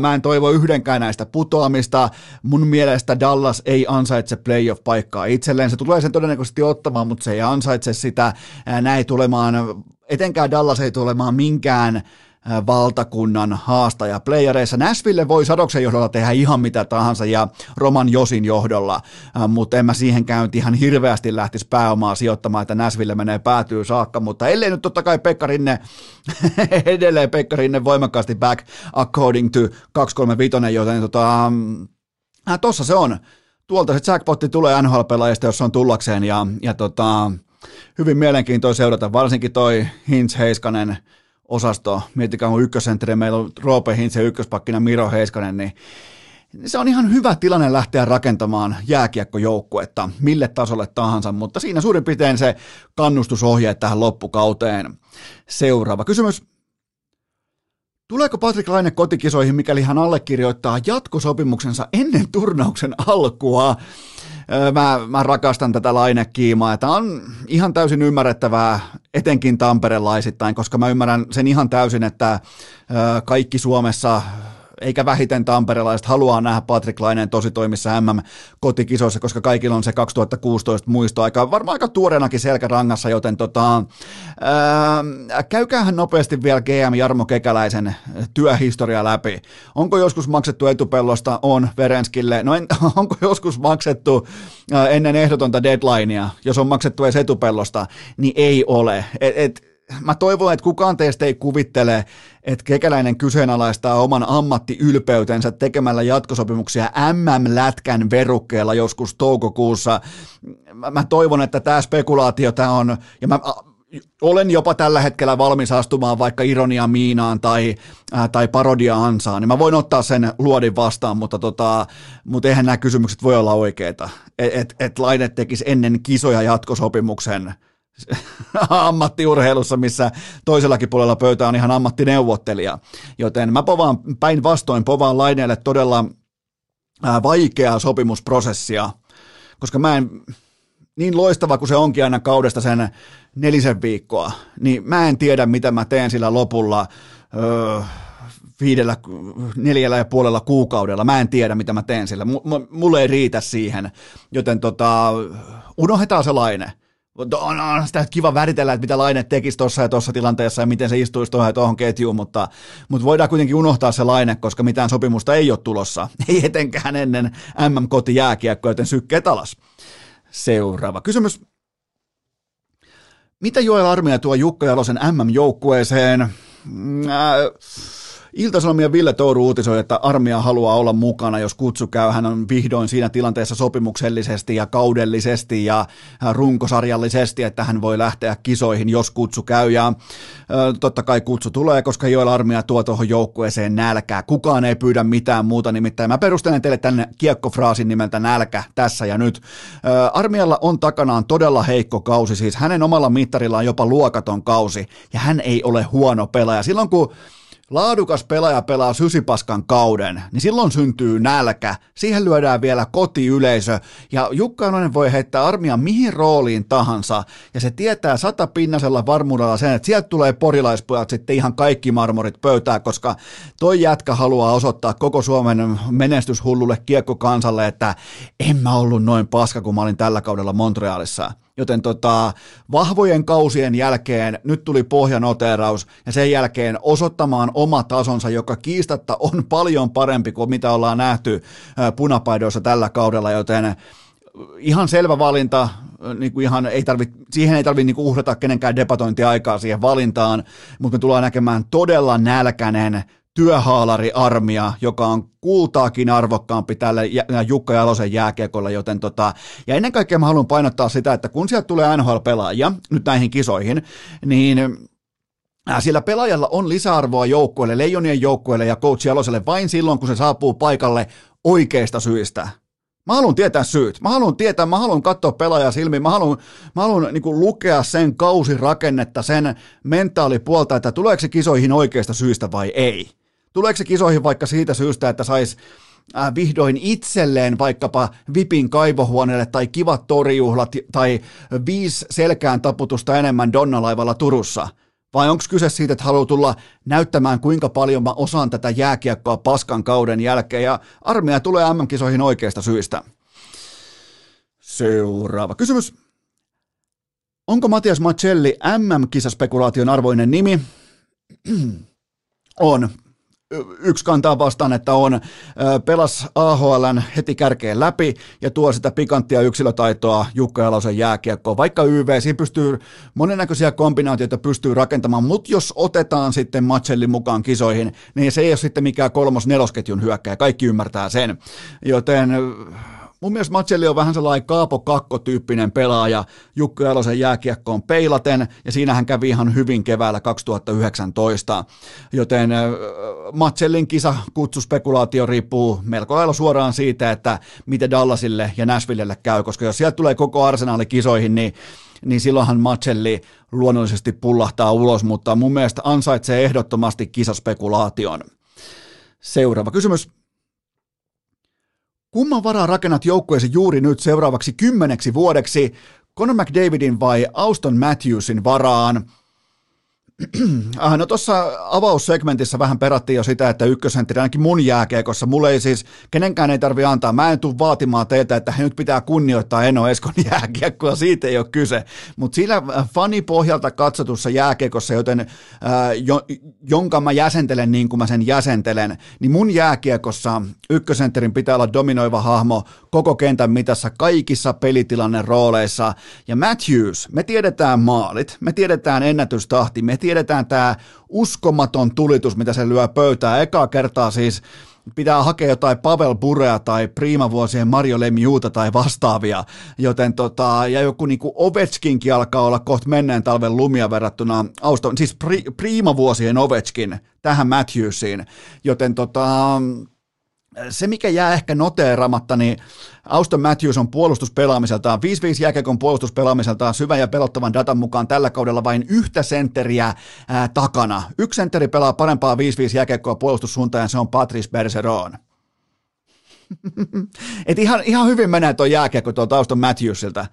Mä en toivo yhdenkään näistä putoamista. Mun mielestä Dallas ei ansaitse playoff-paikkaa itselleen. Se tulee sen todennäköisesti ottamaan, mutta se ei ansaitse sitä. Näin tulemaan, etenkään Dallas ei tulemaan minkään valtakunnan haastaja playereissa. Nashville voi Sadoksen johdolla tehdä ihan mitä tahansa ja Roman Josin johdolla, mutta en mä siihen käynti ihan hirveästi lähtisi pääomaa sijoittamaan, että Nashville menee päätyy saakka, mutta ellei nyt totta kai Pekka Rinne, edelleen Pekka Rinne voimakkaasti back according to 235, joten tota, tossa se on. Tuolta se jackpotti tulee NHL-pelaajista, jos on tullakseen ja, ja tota, hyvin mielenkiintoista seurata, varsinkin toi Hintz Heiskanen osasto, miettikää mun ykkösentteri, meillä on Roope Hintz ja ykköspakkina Miro Heiskanen, niin se on ihan hyvä tilanne lähteä rakentamaan jääkiekkojoukkuetta mille tasolle tahansa, mutta siinä suurin piirtein se kannustusohje tähän loppukauteen. Seuraava kysymys. Tuleeko Patrick Laine kotikisoihin, mikäli hän allekirjoittaa jatkosopimuksensa ennen turnauksen alkua? Mä, mä rakastan tätä lainekiimaa. Tämä on ihan täysin ymmärrettävää, etenkin tamperelaisittain, koska mä ymmärrän sen ihan täysin, että kaikki Suomessa eikä vähiten tamperelaiset haluaa nähdä Patrick Laineen tositoimissa MM-kotikisoissa, koska kaikilla on se 2016 muisto aika, varmaan aika tuoreenakin selkärangassa, joten tota, ää, käykäähän nopeasti vielä GM Jarmo Kekäläisen työhistoria läpi. Onko joskus maksettu etupellosta? On Verenskille. No en, onko joskus maksettu ää, ennen ehdotonta deadlinea, jos on maksettu edes etupellosta, niin ei ole. Et, et, mä toivon, että kukaan teistä ei kuvittele, että kekäläinen kyseenalaistaa oman ammattiylpeytensä tekemällä jatkosopimuksia MM-lätkän verukkeella joskus toukokuussa. Mä toivon, että tämä spekulaatio tämä on, ja mä olen jopa tällä hetkellä valmis astumaan vaikka ironia miinaan tai, äh, tai parodia ansaan, niin mä voin ottaa sen luodin vastaan, mutta, tota, mutta eihän nämä kysymykset voi olla oikeita. Että et, et Laine tekisi ennen kisoja jatkosopimuksen – ammattiurheilussa, missä toisellakin puolella pöytä on ihan ammattineuvottelija. Joten mä povaan päinvastoin, povaan Laineelle todella vaikeaa sopimusprosessia, koska mä en, niin loistava kuin se onkin aina kaudesta sen nelisen viikkoa, niin mä en tiedä, mitä mä teen sillä lopulla öö, viidellä, neljällä ja puolella kuukaudella. Mä en tiedä, mitä mä teen sillä. M- mulle ei riitä siihen, joten tota, unohdetaan se laine on, on sitä kiva väritellä, että mitä Laine tekisi tuossa ja tuossa tilanteessa ja miten se istuisi tuohon ja tuohon ketjuun, mutta, mutta voidaan kuitenkin unohtaa se Laine, koska mitään sopimusta ei ole tulossa. Ei etenkään ennen MM-koti jääkiekko, joten sykkeet alas. Seuraava kysymys. Mitä Joel Armia tuo Jukka Jalosen MM-joukkueeseen? Äh, Ilta-Sanomien Ville Touru uutisoi, että armia haluaa olla mukana, jos kutsu käy. Hän on vihdoin siinä tilanteessa sopimuksellisesti ja kaudellisesti ja runkosarjallisesti, että hän voi lähteä kisoihin, jos kutsu käy. Ja totta kai kutsu tulee, koska Joel Armia tuo tuohon joukkueeseen nälkää. Kukaan ei pyydä mitään muuta, nimittäin mä perustelen teille tänne kiekkofraasin nimeltä nälkä tässä ja nyt. Armialla on takanaan todella heikko kausi, siis hänen omalla mittarillaan jopa luokaton kausi, ja hän ei ole huono pelaaja. Silloin kun laadukas pelaaja pelaa sysipaskan kauden, niin silloin syntyy nälkä. Siihen lyödään vielä kotiyleisö. Ja Jukka Anonen voi heittää armia mihin rooliin tahansa. Ja se tietää satapinnasella varmuudella sen, että sieltä tulee porilaispojat sitten ihan kaikki marmorit pöytää, koska toi jätkä haluaa osoittaa koko Suomen menestyshullulle kiekkokansalle, että en mä ollut noin paska, kun mä olin tällä kaudella Montrealissa. Joten tota, vahvojen kausien jälkeen nyt tuli pohjanoteraus ja sen jälkeen osoittamaan oma tasonsa, joka kiistatta on paljon parempi kuin mitä ollaan nähty punapaidoissa tällä kaudella, joten ihan selvä valinta, niin kuin ihan ei tarvi, siihen ei tarvitse niin uhrata kenenkään debatointiaikaa siihen valintaan, mutta me tullaan näkemään todella nälkäinen työhaalari-armia, joka on kultaakin arvokkaampi tälle Jukka Jalosen jääkiekolle, joten tota, ja ennen kaikkea mä haluan painottaa sitä, että kun sieltä tulee NHL-pelaajia nyt näihin kisoihin, niin sillä pelaajalla on lisäarvoa joukkueelle, leijonien joukkueelle ja coach Jaloselle vain silloin, kun se saapuu paikalle oikeista syistä. Mä haluan tietää syyt. Mä haluan tietää, mä haluan katsoa pelaajaa silmiin, mä haluan, mä haluan niin lukea sen kausirakennetta, sen mentaalipuolta, että tuleeko se kisoihin oikeasta syystä vai ei. Tuleeko se kisoihin vaikka siitä syystä, että sais äh, vihdoin itselleen vaikkapa Vipin kaivohuoneelle tai kivat torijuhlat tai viisi selkään taputusta enemmän Donnalaivalla Turussa – vai onko kyse siitä, että haluaa tulla näyttämään, kuinka paljon mä osaan tätä jääkiekkoa paskan kauden jälkeen, ja armeija tulee MM-kisoihin oikeista syistä. Seuraava kysymys. Onko Matias Macelli MM-kisaspekulaation arvoinen nimi? on yksi kantaa vastaan, että on pelas AHLn heti kärkeen läpi ja tuo sitä pikanttia yksilötaitoa Jukka Jalosen jääkiekkoon. Vaikka YV, siinä pystyy monennäköisiä kombinaatioita pystyy rakentamaan, mutta jos otetaan sitten Matsellin mukaan kisoihin, niin se ei ole sitten mikään kolmos-nelosketjun hyökkäjä, kaikki ymmärtää sen. Joten Mun mielestä Macelli on vähän sellainen Kaapo Kakko-tyyppinen pelaaja Jukka Jalosen jääkiekkoon peilaten, ja siinä hän kävi ihan hyvin keväällä 2019. Joten Macellin kisa kutsuspekulaatio riippuu melko lailla suoraan siitä, että miten Dallasille ja Nashvillelle käy, koska jos sieltä tulee koko arsenaali kisoihin, niin niin silloinhan Macelli luonnollisesti pullahtaa ulos, mutta mun mielestä ansaitsee ehdottomasti kisaspekulaation. Seuraava kysymys. Kumman varaa rakennat joukkueesi juuri nyt seuraavaksi kymmeneksi vuodeksi, Conor McDavidin vai Auston Matthewsin varaan? Ah, no tuossa avaussegmentissä vähän perattiin jo sitä, että ykkösentteri ainakin mun jääkeekossa, mulle ei siis, kenenkään ei tarvi antaa, mä en tule vaatimaan teiltä, että he nyt pitää kunnioittaa Eno Eskon jääkiekkoa, siitä ei ole kyse, mutta sillä äh, fanipohjalta katsotussa jääkiekossa, joten äh, jo, jonka mä jäsentelen niin kuin mä sen jäsentelen, niin mun jääkiekossa ykkösentterin pitää olla dominoiva hahmo koko kentän mitassa kaikissa pelitilanne rooleissa, ja Matthews, me tiedetään maalit, me tiedetään ennätystahti, me tiedetään tiedetään tämä uskomaton tulitus, mitä se lyö pöytään. Ekaa kertaa siis pitää hakea jotain Pavel Burea tai Prima-vuosien Mario Lemiuta tai vastaavia, joten tota, ja joku niinku Ovechkinkin alkaa olla kohta menneen talven lumia verrattuna Auston, siis pri, Prima-vuosien Ovechkin tähän Matthewsiin, joten tota, se, mikä jää ehkä noteeramatta, niin Auston Matthews on puolustuspelaamiseltaan, 5-5 jääkiekon puolustuspelaamiseltaan syvän ja pelottavan datan mukaan tällä kaudella vain yhtä sentteriä ää, takana. Yksi sentteri pelaa parempaa 5-5 jääkiekkoa puolustussuuntaan ja se on Patrice Bergeron. Et ihan, ihan hyvin menee tuo jääkiekko tuolta Auston Matthewsilta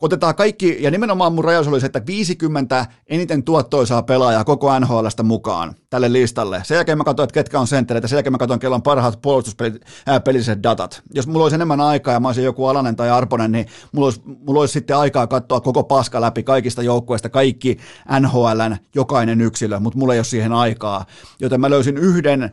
otetaan kaikki, ja nimenomaan mun rajaus oli se, että 50 eniten tuottoisaa pelaajaa koko NHLstä mukaan tälle listalle. Sen jälkeen mä katsoin, että ketkä on senttereitä, sen jälkeen mä katsoin, kello on parhaat puolustuspeliset datat. Jos mulla olisi enemmän aikaa ja mä olisin joku Alanen tai Arponen, niin mulla olisi, mulla olisi sitten aikaa katsoa koko paska läpi kaikista joukkueista, kaikki NHLn jokainen yksilö, mutta mulla ei ole siihen aikaa. Joten mä löysin yhden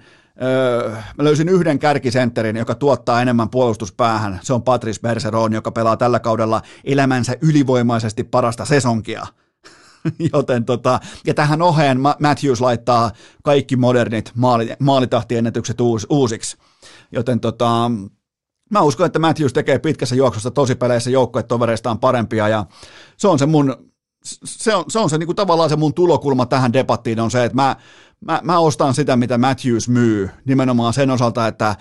Mä löysin yhden kärkisentterin, joka tuottaa enemmän puolustuspäähän. Se on Patrice Bergeron, joka pelaa tällä kaudella elämänsä ylivoimaisesti parasta sesonkia. Joten tota, ja tähän oheen Matthews laittaa kaikki modernit maali, maalitahtiennätykset uus, uusiksi. Joten tota, mä uskon, että Matthews tekee pitkässä juoksussa tosipeleissä joukkuetovereistaan parempia ja se on se mun se on se, on se niin kuin tavallaan se mun tulokulma tähän debattiin on se, että mä, mä, mä ostan sitä, mitä Matthews myy, nimenomaan sen osalta, että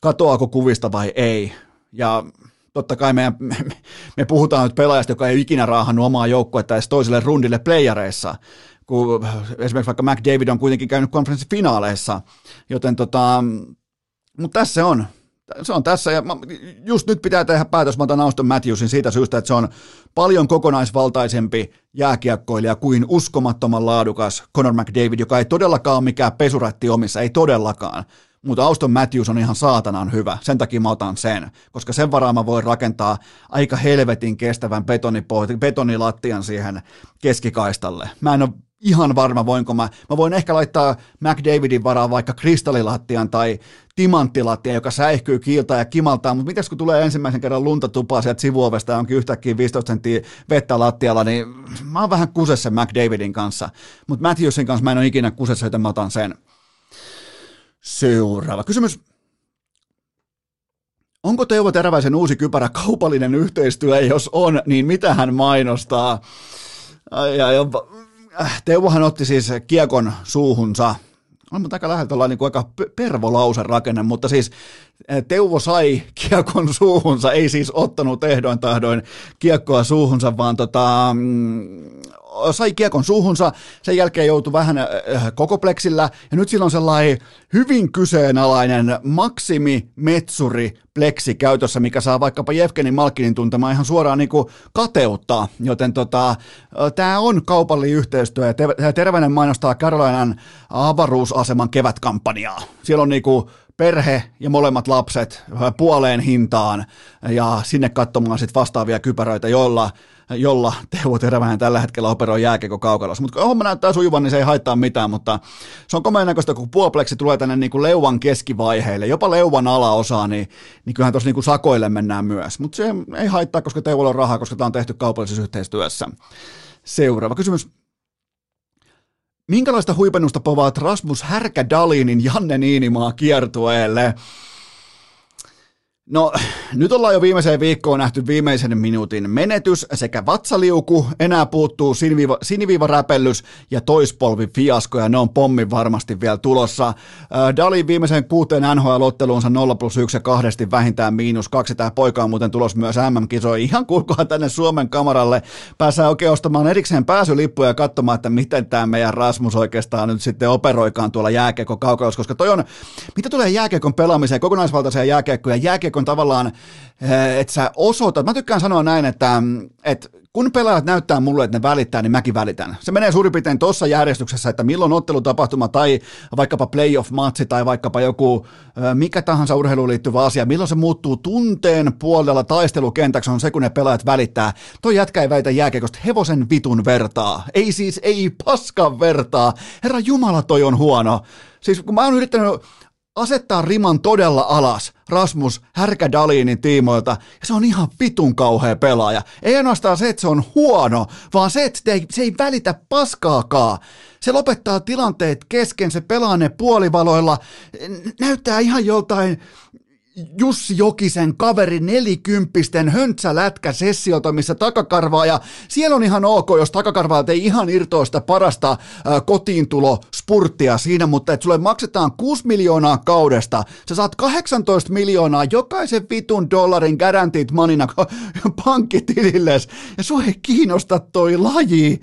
katoako kuvista vai ei. Ja totta kai meidän, me, me puhutaan nyt pelaajasta, joka ei ikinä raahannut omaa joukkuetta edes toiselle rundille playareissa, kun esimerkiksi vaikka McDavid on kuitenkin käynyt konferenssifinaaleissa, joten tota, mutta tässä se on se on tässä, ja just nyt pitää tehdä päätös, mä otan Auston Matthewsin siitä syystä, että se on paljon kokonaisvaltaisempi jääkiekkoilija kuin uskomattoman laadukas Conor McDavid, joka ei todellakaan ole mikään pesuratti omissa, ei todellakaan. Mutta Auston Matthews on ihan saatanan hyvä, sen takia mä otan sen, koska sen varaan mä voin rakentaa aika helvetin kestävän betonilattian siihen keskikaistalle. Mä en ole ihan varma, voinko mä, mä voin ehkä laittaa McDavidin varaan vaikka kristallilattian tai timanttilattian, joka säihkyy kiiltä ja kimaltaa, mutta mitäs kun tulee ensimmäisen kerran lunta tupaa sieltä sivuovesta ja onkin yhtäkkiä 15 senttiä vettä lattialla, niin mä oon vähän kusessa McDavidin kanssa, mutta Matthewsin kanssa mä en ole ikinä kusessa, joten mä otan sen. Seuraava kysymys. Onko Teuvo Teräväisen uusi kypärä kaupallinen yhteistyö? Jos on, niin mitä hän mainostaa? Ai, ai, Teuvohan otti siis kiekon suuhunsa on aika läheltä ollaan niin kuin aika pervolausen rakenne, mutta siis Teuvo sai kiekon suuhunsa, ei siis ottanut ehdoin tahdoin kiekkoa suuhunsa, vaan tota, mm, sai kiekon suuhunsa, sen jälkeen joutui vähän äh, koko pleksillä, ja nyt sillä on sellainen hyvin kyseenalainen maksimi metsuri pleksi käytössä, mikä saa vaikkapa Jevgeni Malkinin tuntemaan ihan suoraan niin kuin kateuttaa, joten tota, tämä on kaupallinen yhteistyö, ja Terveinen mainostaa Carolinan avaruusaseman kevätkampanjaa. Siellä on niin kuin perhe ja molemmat lapset puoleen hintaan ja sinne katsomaan sitten vastaavia kypäröitä, joilla jolla Teuvo Teräväinen tällä hetkellä operoi jääkiekko kaukalossa. Mutta kun homma näyttää sujuvan, niin se ei haittaa mitään, mutta se on komeen näköistä, kun puopleksi tulee tänne niin kuin leuvan keskivaiheille, jopa leuvan alaosaa, niin, niin kyllähän tuossa niin sakoille mennään myös. Mutta se ei haittaa, koska Teuvolla on rahaa, koska tämä on tehty kaupallisessa yhteistyössä. Seuraava kysymys. Minkälaista huipennusta povaat Rasmus Härkä Dalinin Janne Niinimaa kiertueelle? No, nyt ollaan jo viimeiseen viikkoon nähty viimeisen minuutin menetys sekä vatsaliuku, enää puuttuu siniviiva, siniviivaräpellys ja toispolvi fiasko, ja ne on pommin varmasti vielä tulossa. Dalin viimeisen kuuteen NHL-otteluunsa 0 plus 1 ja kahdesti vähintään miinus kaksi. Tämä poika on muuten tulos myös MM-kisoihin. Ihan kuulkaa tänne Suomen kamaralle. Pääsee oikein ostamaan erikseen pääsylippuja ja katsomaan, että miten tämä meidän Rasmus oikeastaan nyt sitten operoikaan tuolla jääkiekko kaukalossa, koska toi on, mitä tulee jääkiekon pelaamiseen, kokonaisvaltaiseen jääkiekkoon ja jääkiekko on tavallaan, eh, että sä osoitat, mä tykkään sanoa näin, että, että kun pelaajat näyttää mulle, että ne välittää, niin mäkin välitän. Se menee suurin piirtein tuossa järjestyksessä, että milloin ottelutapahtuma tai vaikkapa playoff-matsi tai vaikkapa joku eh, mikä tahansa urheiluun liittyvä asia, milloin se muuttuu tunteen puolella taistelukentäksi on se, kun ne pelaajat välittää. Toi jätkä ei väitä jääkiekosta hevosen vitun vertaa. Ei siis, ei paskan vertaa. Herra Jumala, toi on huono. Siis kun mä oon yrittänyt asettaa riman todella alas Rasmus Härkädalinin tiimoilta, ja se on ihan vitun kauhea pelaaja. Ei ainoastaan se, että se on huono, vaan se, että se ei, se ei välitä paskaakaan. Se lopettaa tilanteet kesken, se pelaa ne puolivaloilla, näyttää ihan joltain Jussi Jokisen kaveri nelikymppisten höntsälätkä sessiota, missä takakarvaa ja siellä on ihan ok, jos takakarvaa ei ihan irtoa sitä parasta ää, kotiintulo spurttia siinä, mutta että sulle maksetaan 6 miljoonaa kaudesta, sä saat 18 miljoonaa jokaisen vitun dollarin guaranteed manina pankkitililles ja sua ei kiinnosta toi laji.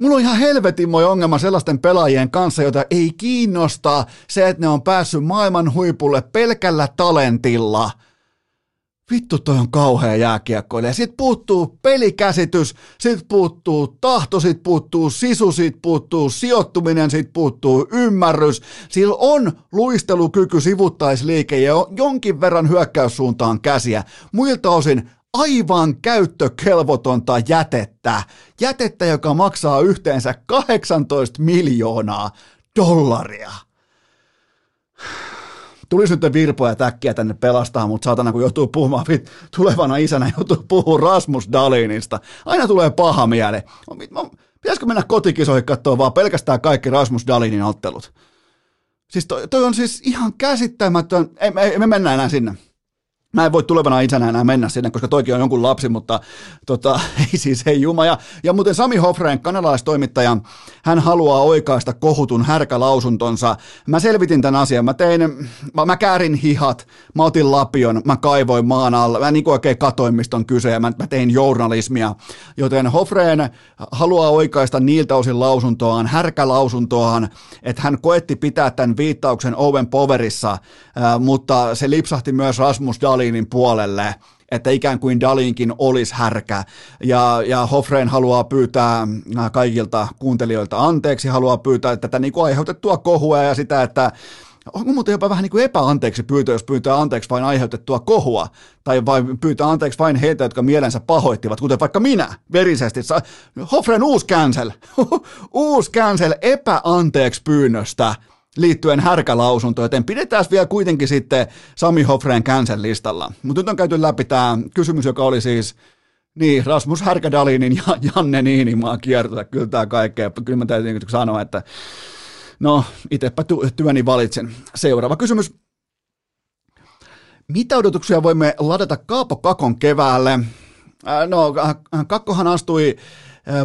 Mulla on ihan helvetin moi ongelma sellaisten pelaajien kanssa, joita ei kiinnosta se, että ne on päässyt maailman huipulle pelkällä talentilla. Vittu toi on kauhea jääkiekkoilija. Sitten puuttuu pelikäsitys, sit puuttuu tahto, sit puuttuu sisu, sit puuttuu sijoittuminen, sit puuttuu ymmärrys. Sillä on luistelukyky, sivuttaisliike ja jonkin verran hyökkäyssuuntaan käsiä. Muilta osin aivan käyttökelvotonta jätettä. Jätettä, joka maksaa yhteensä 18 miljoonaa dollaria. Tulisi nyt virpoja täkkiä tänne pelastaa, mutta saatana kun joutuu puhumaan, tulevana isänä joutuu puhumaan Rasmus Dalinista. Aina tulee paha miele. Pitäisikö mennä kotikisoihin katsoa vaan pelkästään kaikki Rasmus Dalinin ottelut? Siis toi, toi on siis ihan käsittämätön. Ei, ei, me mennään enää sinne. Mä en voi tulevana isänä enää mennä sinne, koska toikin on jonkun lapsi, mutta tota, ei siis ei juma. Ja, ja muuten Sami Hofreen, kanalaistoimittaja, hän haluaa oikaista kohutun härkälausuntonsa. Mä selvitin tämän asian, mä tein, mä, mä käärin hihat, mä otin lapion, mä kaivoin maan alle, mä niin oikein katoin, mistä on kyse, ja mä, mä tein journalismia. Joten Hofreen haluaa oikaista niiltä osin lausuntoaan, härkälausuntoaan, että hän koetti pitää tämän viittauksen Owen Poverissa, äh, mutta se lipsahti myös Rasmus Dahl Dalinin puolelle, että ikään kuin Dalinkin olisi härkä. Ja, ja Hofreen haluaa pyytää äh, kaikilta kuuntelijoilta anteeksi, haluaa pyytää tätä niin kuin aiheutettua kohua ja sitä, että onko muuten jopa vähän niin kuin epäanteeksi pyytö, jos pyytää anteeksi vain aiheutettua kohua, tai vain pyytää anteeksi vain heitä, jotka mielensä pahoittivat, kuten vaikka minä, verisesti. Hofren uusi cancel, uusi cancel epäanteeksi pyynnöstä liittyen härkälausuntoon, joten pidetään vielä kuitenkin sitten Sami Hofreen cancel listalla. Mutta nyt on käyty läpi tämä kysymys, joka oli siis niin, Rasmus Härkädalinin ja Janne Niinimaa kiertota. Kyllä tämä kaikkea. Kyllä mä täytyy niinku sanoa, että no, itsepä työni valitsen. Seuraava kysymys. Mitä odotuksia voimme ladata Kaapo Kakon keväälle? No, Kakkohan astui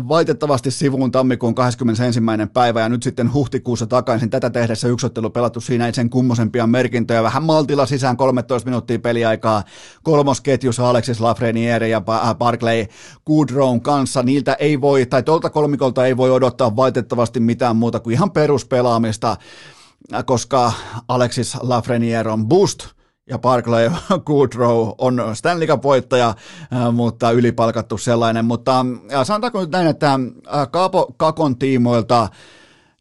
Valitettavasti sivuun tammikuun 21. päivä ja nyt sitten huhtikuussa takaisin tätä tehdessä yksottelu pelattu siinä sen kummosempia merkintöjä. Vähän maltilla sisään 13 minuuttia peliaikaa kolmosketjussa Alexis Lafreniere ja Barclay Goodrown kanssa. Niiltä ei voi, tai tuolta kolmikolta ei voi odottaa valitettavasti mitään muuta kuin ihan peruspelaamista, koska Alexis Lafreniere on boost – ja Barclay Goodrow on Stanley Cup-voittaja, äh, mutta ylipalkattu sellainen. Mutta sanotaanko nyt näin, että äh, Kaapo Kakon tiimoilta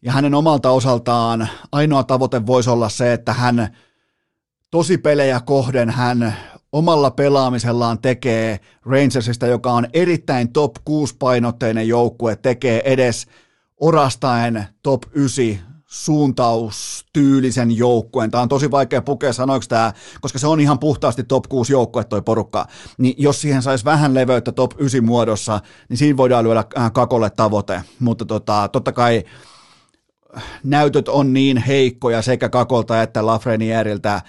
ja hänen omalta osaltaan ainoa tavoite voisi olla se, että hän tosi pelejä kohden hän omalla pelaamisellaan tekee Rangersista, joka on erittäin top 6 painotteinen joukkue, tekee edes orastaen top 9 suuntaustyylisen joukkueen. Tämä on tosi vaikea pukea sanoiksi tämä, koska se on ihan puhtaasti top 6 joukkue toi porukka. Niin jos siihen saisi vähän leveyttä top 9 muodossa, niin siinä voidaan lyödä äh, kakolle tavoite. Mutta tota, totta kai näytöt on niin heikkoja sekä kakolta että Lafrenieriltä,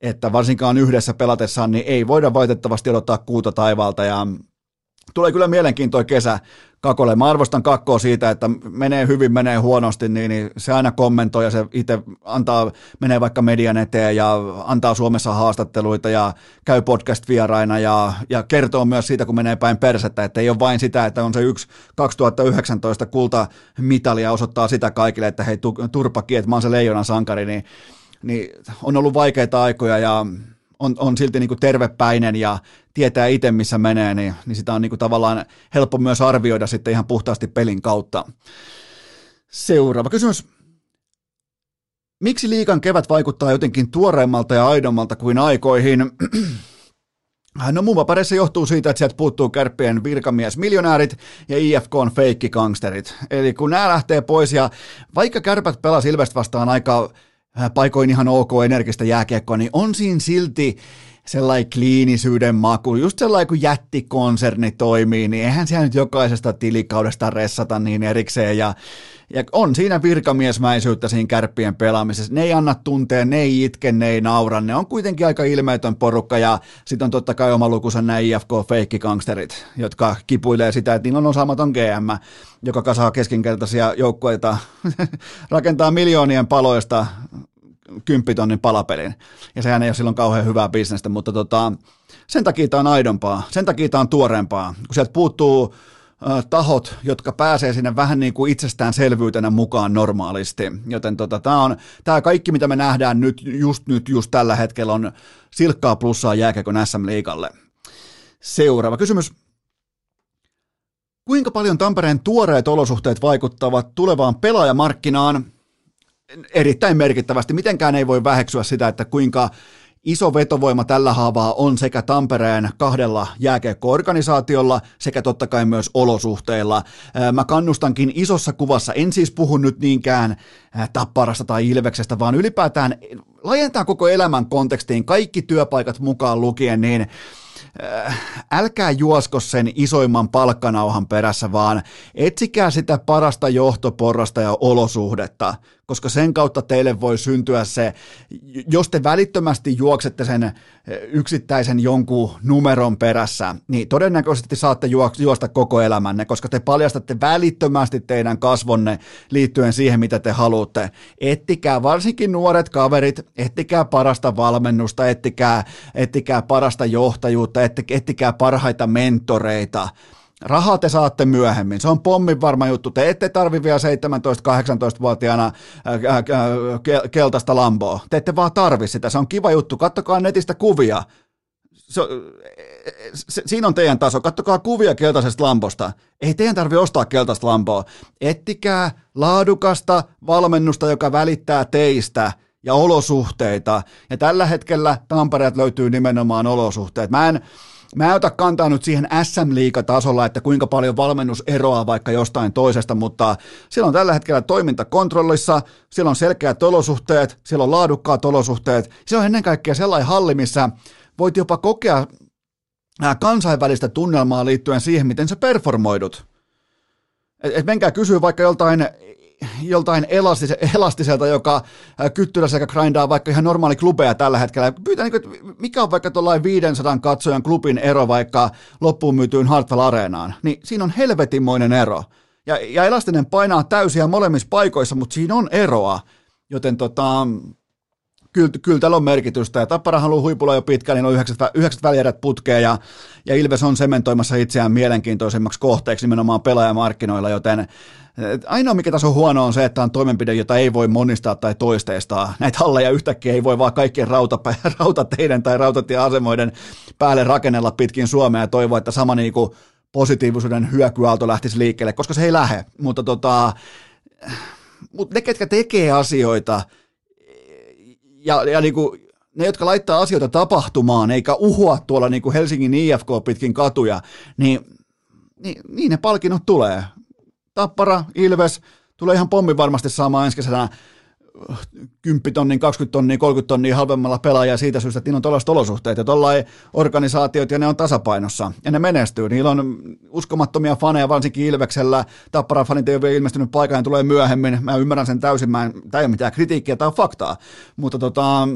että varsinkaan yhdessä pelatessaan, niin ei voida valitettavasti odottaa kuuta taivaalta ja tulee kyllä mielenkiintoinen kesä Kakolle. Mä arvostan Kakkoa siitä, että menee hyvin, menee huonosti, niin, niin se aina kommentoi ja se itse antaa, menee vaikka median eteen ja antaa Suomessa haastatteluita ja käy podcast-vieraina ja, ja kertoo myös siitä, kun menee päin persettä, että ei ole vain sitä, että on se yksi 2019 kultamitali ja osoittaa sitä kaikille, että hei turpakin, että mä oon se leijonan sankari, niin, niin on ollut vaikeita aikoja ja on, on silti niin kuin tervepäinen ja tietää itse, missä menee, niin, niin sitä on niin kuin tavallaan helppo myös arvioida sitten ihan puhtaasti pelin kautta. Seuraava kysymys. Miksi liikan kevät vaikuttaa jotenkin tuoreemmalta ja aidommalta kuin aikoihin? No muun pareissa johtuu siitä, että sieltä puuttuu kärppien virkamiesmiljonäärit ja IFK on feikkikangsterit. Eli kun nämä lähtee pois ja vaikka kärpät pelasi Ilvest vastaan aika paikoin ihan ok energistä jääkiekkoa, niin on siinä silti sellainen kliinisyyden maku, just sellainen kun jättikonserni toimii, niin eihän siellä nyt jokaisesta tilikaudesta ressata niin erikseen, ja, ja on siinä virkamiesmäisyyttä siinä kärppien pelaamisessa. Ne ei anna tunteen, ne ei itke, ne ei naura, ne on kuitenkin aika ilmeetön porukka, ja sitten on totta kai oma lukuisen nämä IFK-feikkikangsterit, jotka kipuilee sitä, että niillä on osaamaton GM, joka kasaa keskinkertaisia joukkueita, rakentaa miljoonien paloista kymppitonnin palapelin. Ja sehän ei ole silloin kauhean hyvää bisnestä, mutta tota, sen takia tämä on aidompaa, sen takia tämä on tuoreempaa, kun sieltä puuttuu tahot, jotka pääsee sinne vähän niin kuin itsestäänselvyytenä mukaan normaalisti. Joten tota, tämä, on, tämä kaikki, mitä me nähdään nyt, just nyt, just tällä hetkellä, on silkkaa plussaa jääkäkön SM-liikalle. Seuraava kysymys. Kuinka paljon Tampereen tuoreet olosuhteet vaikuttavat tulevaan pelaajamarkkinaan? erittäin merkittävästi. Mitenkään ei voi väheksyä sitä, että kuinka iso vetovoima tällä haavaa on sekä Tampereen kahdella jääkiekko-organisaatiolla sekä totta kai myös olosuhteilla. Mä kannustankin isossa kuvassa, en siis puhu nyt niinkään tapparasta tai ilveksestä, vaan ylipäätään laajentaa koko elämän kontekstiin kaikki työpaikat mukaan lukien, niin älkää juosko sen isoimman palkkanauhan perässä, vaan etsikää sitä parasta johtoporrasta ja olosuhdetta koska sen kautta teille voi syntyä se, jos te välittömästi juoksette sen eh, yksittäisen jonkun numeron perässä, niin todennäköisesti saatte juosta koko elämänne, koska te paljastatte välittömästi teidän kasvonne liittyen siihen, mitä te haluatte. Ettikää varsinkin nuoret kaverit, ettikää parasta valmennusta, ettikää, ettikää parasta johtajuutta, ettikää parhaita mentoreita, Rahaa te saatte myöhemmin. Se on pommin varma juttu. Te ette tarvi vielä 17-18-vuotiaana keltaista lamboa. Te ette vaan tarvi sitä. Se on kiva juttu. Kattokaa netistä kuvia. Se, se, siinä on teidän taso. Kattokaa kuvia keltaisesta lamposta. Ei teidän tarvi ostaa keltaista lampoa. Ettikää laadukasta valmennusta, joka välittää teistä ja olosuhteita. Ja tällä hetkellä Tampereet löytyy nimenomaan olosuhteet. Mä en, Mä en ota kantaa nyt siihen SM-liigatasolla, että kuinka paljon valmennus eroaa vaikka jostain toisesta, mutta siellä on tällä hetkellä toiminta kontrollissa, siellä on selkeät olosuhteet, siellä on laadukkaat olosuhteet, siellä on ennen kaikkea sellainen halli, missä voit jopa kokea kansainvälistä tunnelmaa liittyen siihen, miten sä performoidut. Et, et menkää kysyä vaikka joltain joltain elastise, elastiselta, joka kyttylässä sekä grindaa vaikka ihan normaali klubeja tällä hetkellä. Pyytää, niin kuin, mikä on vaikka tuollainen 500 katsojan klubin ero vaikka loppuun myytyyn Hartwell Areenaan, niin siinä on helvetinmoinen ero. Ja, ja elastinen painaa täysiä molemmissa paikoissa, mutta siinä on eroa. Joten tota, kyllä, kyllä täällä on merkitystä. Ja Tappara haluaa huipulla jo pitkään, niin on yhdeksät, yhdeksät välierät putkeen ja, ja Ilves on sementoimassa itseään mielenkiintoisemmaksi kohteeksi nimenomaan pelaajamarkkinoilla, joten Ainoa, mikä tässä on huono, on se, että on toimenpide, jota ei voi monistaa tai toisteistaa. Näitä halleja yhtäkkiä ei voi vaan kaikkien rautapä, rautateiden tai rautatieasemoiden päälle rakennella pitkin Suomea ja toivoa, että sama niin kuin positiivisuuden hyökyaalto lähtisi liikkeelle, koska se ei lähde. Mutta tota, mutta ne, ketkä tekee asioita, ja, ja niin kuin, ne, jotka laittaa asioita tapahtumaan, eikä uhua tuolla niin kuin Helsingin IFK pitkin katuja, niin, niin, niin ne palkinnot tulee. Tappara, Ilves, tulee ihan pommi varmasti saamaan ensi kesänä 10 tonnin, 20 tonnia, 30 tonnia halvemmalla pelaajaa siitä syystä, että niillä on tällaiset olosuhteet ja tuollain organisaatiot ja ne on tasapainossa ja ne menestyy. Niillä on uskomattomia faneja, varsinkin Ilveksellä. Tappara fanit ei ole vielä ilmestynyt paikalle, tulee myöhemmin. Mä ymmärrän sen täysin, mä en, tämä ei ole mitään kritiikkiä, tämä on faktaa. Mutta tota,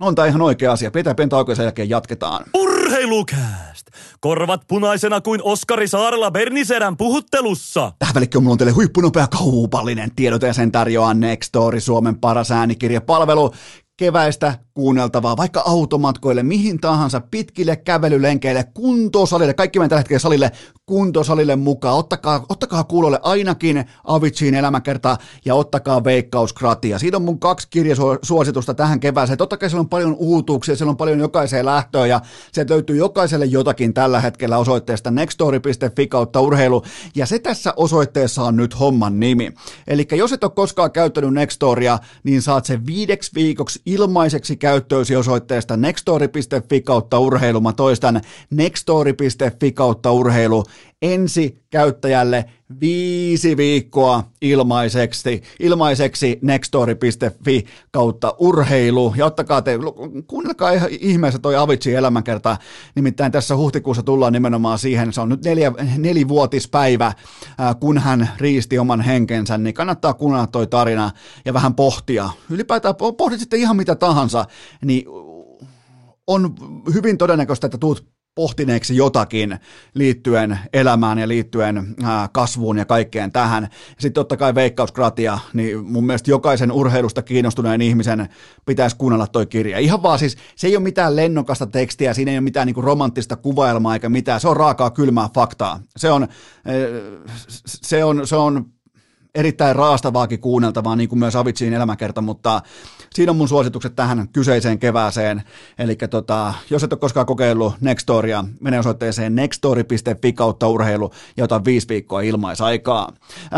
on tämä ihan oikea asia. Pitää sen jälkeen jatketaan. Urheilukääst! Korvat punaisena kuin Oskari Saarella Berniserän puhuttelussa. Tähän välikköön mulla on teille huippunopea kaupallinen tiedot ja sen tarjoaa Nextory, Suomen paras äänikirjapalvelu keväistä kuunneltavaa vaikka automatkoille, mihin tahansa, pitkille kävelylenkeille, kuntosalille, kaikki mennään tällä hetkellä salille, kuntosalille mukaan. Ottakaa, ottakaa kuulolle ainakin Aviciin elämäkerta ja ottakaa veikkauskratia. Siitä on mun kaksi kirjasuositusta tähän kevääseen. Totta kai siellä on paljon uutuuksia, siellä on paljon jokaiseen lähtöön ja sieltä löytyy jokaiselle jotakin tällä hetkellä osoitteesta nextory.fi kautta urheilu. Ja se tässä osoitteessa on nyt homman nimi. Eli jos et ole koskaan käyttänyt Nextoria, niin saat se viideksi viikoksi ilmaiseksi käyttöösi osoitteesta nextory.fi kautta urheilu. Mä toistan nextory.fi kautta urheilu ensi käyttäjälle viisi viikkoa ilmaiseksi, ilmaiseksi nextory.fi kautta urheilu. Ja ottakaa te, kuunnelkaa ihan ihmeessä toi Avicii elämänkerta. Nimittäin tässä huhtikuussa tullaan nimenomaan siihen, se on nyt neljä, nelivuotispäivä, kun hän riisti oman henkensä, niin kannattaa kuunnella toi tarina ja vähän pohtia. Ylipäätään pohdit sitten ihan mitä tahansa, niin on hyvin todennäköistä, että tuut pohtineeksi jotakin liittyen elämään ja liittyen kasvuun ja kaikkeen tähän. Sitten totta kai veikkauskratia, niin mun mielestä jokaisen urheilusta kiinnostuneen ihmisen pitäisi kuunnella toi kirja. Ihan vaan siis, se ei ole mitään lennokasta tekstiä, siinä ei ole mitään niinku romanttista kuvailmaa eikä mitään, se on raakaa kylmää faktaa. Se on, se on, se on erittäin raastavaakin kuunneltavaa, niin kuin myös Avitsiin elämäkerta, mutta siinä on mun suositukset tähän kyseiseen kevääseen. Eli tota, jos et ole koskaan kokeillut Nextoria, mene osoitteeseen nextori.fi kautta urheilu ja ota viisi viikkoa ilmaisaikaa.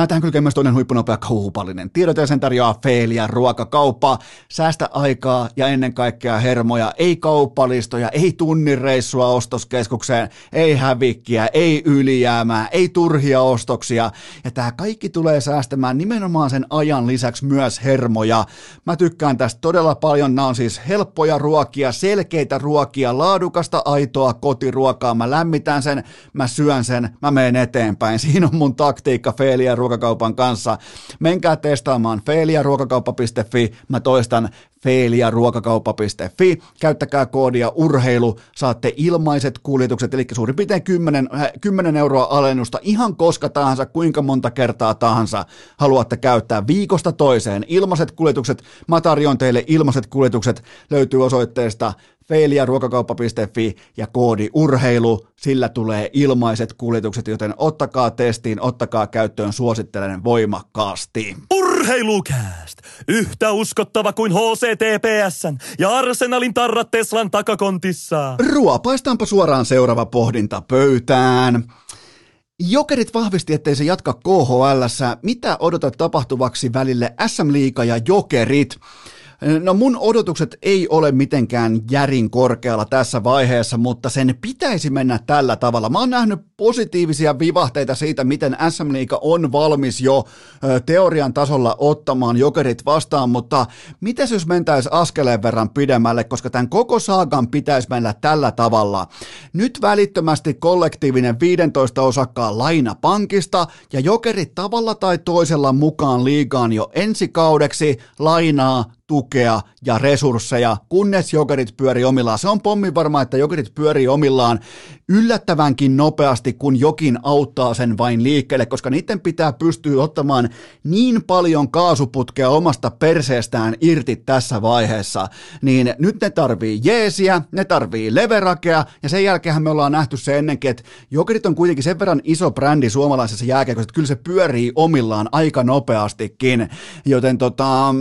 Tähän kylkee myös toinen huippunopea kauhupallinen. Tiedot ja sen tarjoaa Feelia ruokakauppa. Säästä aikaa ja ennen kaikkea hermoja, ei kauppalistoja, ei tunnireissua ostoskeskukseen, ei hävikkiä, ei ylijäämää, ei turhia ostoksia. Ja tämä kaikki tulee säästämään nimenomaan sen ajan lisäksi myös hermoja. Mä tykkään tästä todella paljon. Nämä on siis helppoja ruokia, selkeitä ruokia, laadukasta, aitoa kotiruokaa. Mä lämmitän sen, mä syön sen, mä menen eteenpäin. Siinä on mun taktiikka Feelia ruokakaupan kanssa. Menkää testaamaan feeliaruokakauppa.fi. Mä toistan feiliaruokakauppa.fi. Käyttäkää koodia urheilu, saatte ilmaiset kuljetukset, eli suurin piirtein 10, 10 euroa alennusta ihan koska tahansa, kuinka monta kertaa tahansa haluatte käyttää viikosta toiseen. Ilmaiset kuljetukset, mä tarjoan teille ilmaiset kuljetukset, löytyy osoitteesta feiliaruokakauppa.fi ja koodi urheilu, sillä tulee ilmaiset kuljetukset, joten ottakaa testiin, ottakaa käyttöön, suosittelen voimakkaasti. Urheilukääst! Yhtä uskottava kuin HCTPSn ja Arsenalin tarrat Teslan takakontissa. Ruopaistaanpa suoraan seuraava pohdinta pöytään. Jokerit vahvisti, ettei se jatka KHL. Mitä odotat tapahtuvaksi välille SM Liiga ja Jokerit? No mun odotukset ei ole mitenkään järin korkealla tässä vaiheessa, mutta sen pitäisi mennä tällä tavalla. Mä oon nähnyt positiivisia vivahteita siitä, miten SM Liiga on valmis jo teorian tasolla ottamaan jokerit vastaan, mutta mitä jos mentäisiin askeleen verran pidemmälle, koska tämän koko saagan pitäisi mennä tällä tavalla. Nyt välittömästi kollektiivinen 15 osakkaan laina pankista ja jokerit tavalla tai toisella mukaan liigaan jo ensi kaudeksi lainaa tukea ja resursseja, kunnes jokerit pyörii omillaan. Se on pommi varma, että jokerit pyörii omillaan yllättävänkin nopeasti, kun jokin auttaa sen vain liikkeelle, koska niiden pitää pystyä ottamaan niin paljon kaasuputkea omasta perseestään irti tässä vaiheessa, niin nyt ne tarvii jeesiä, ne tarvii leverakea, ja sen jälkeen me ollaan nähty se ennenkin, että jokerit on kuitenkin sen verran iso brändi suomalaisessa jääkiekossa, että kyllä se pyörii omillaan aika nopeastikin, joten tota,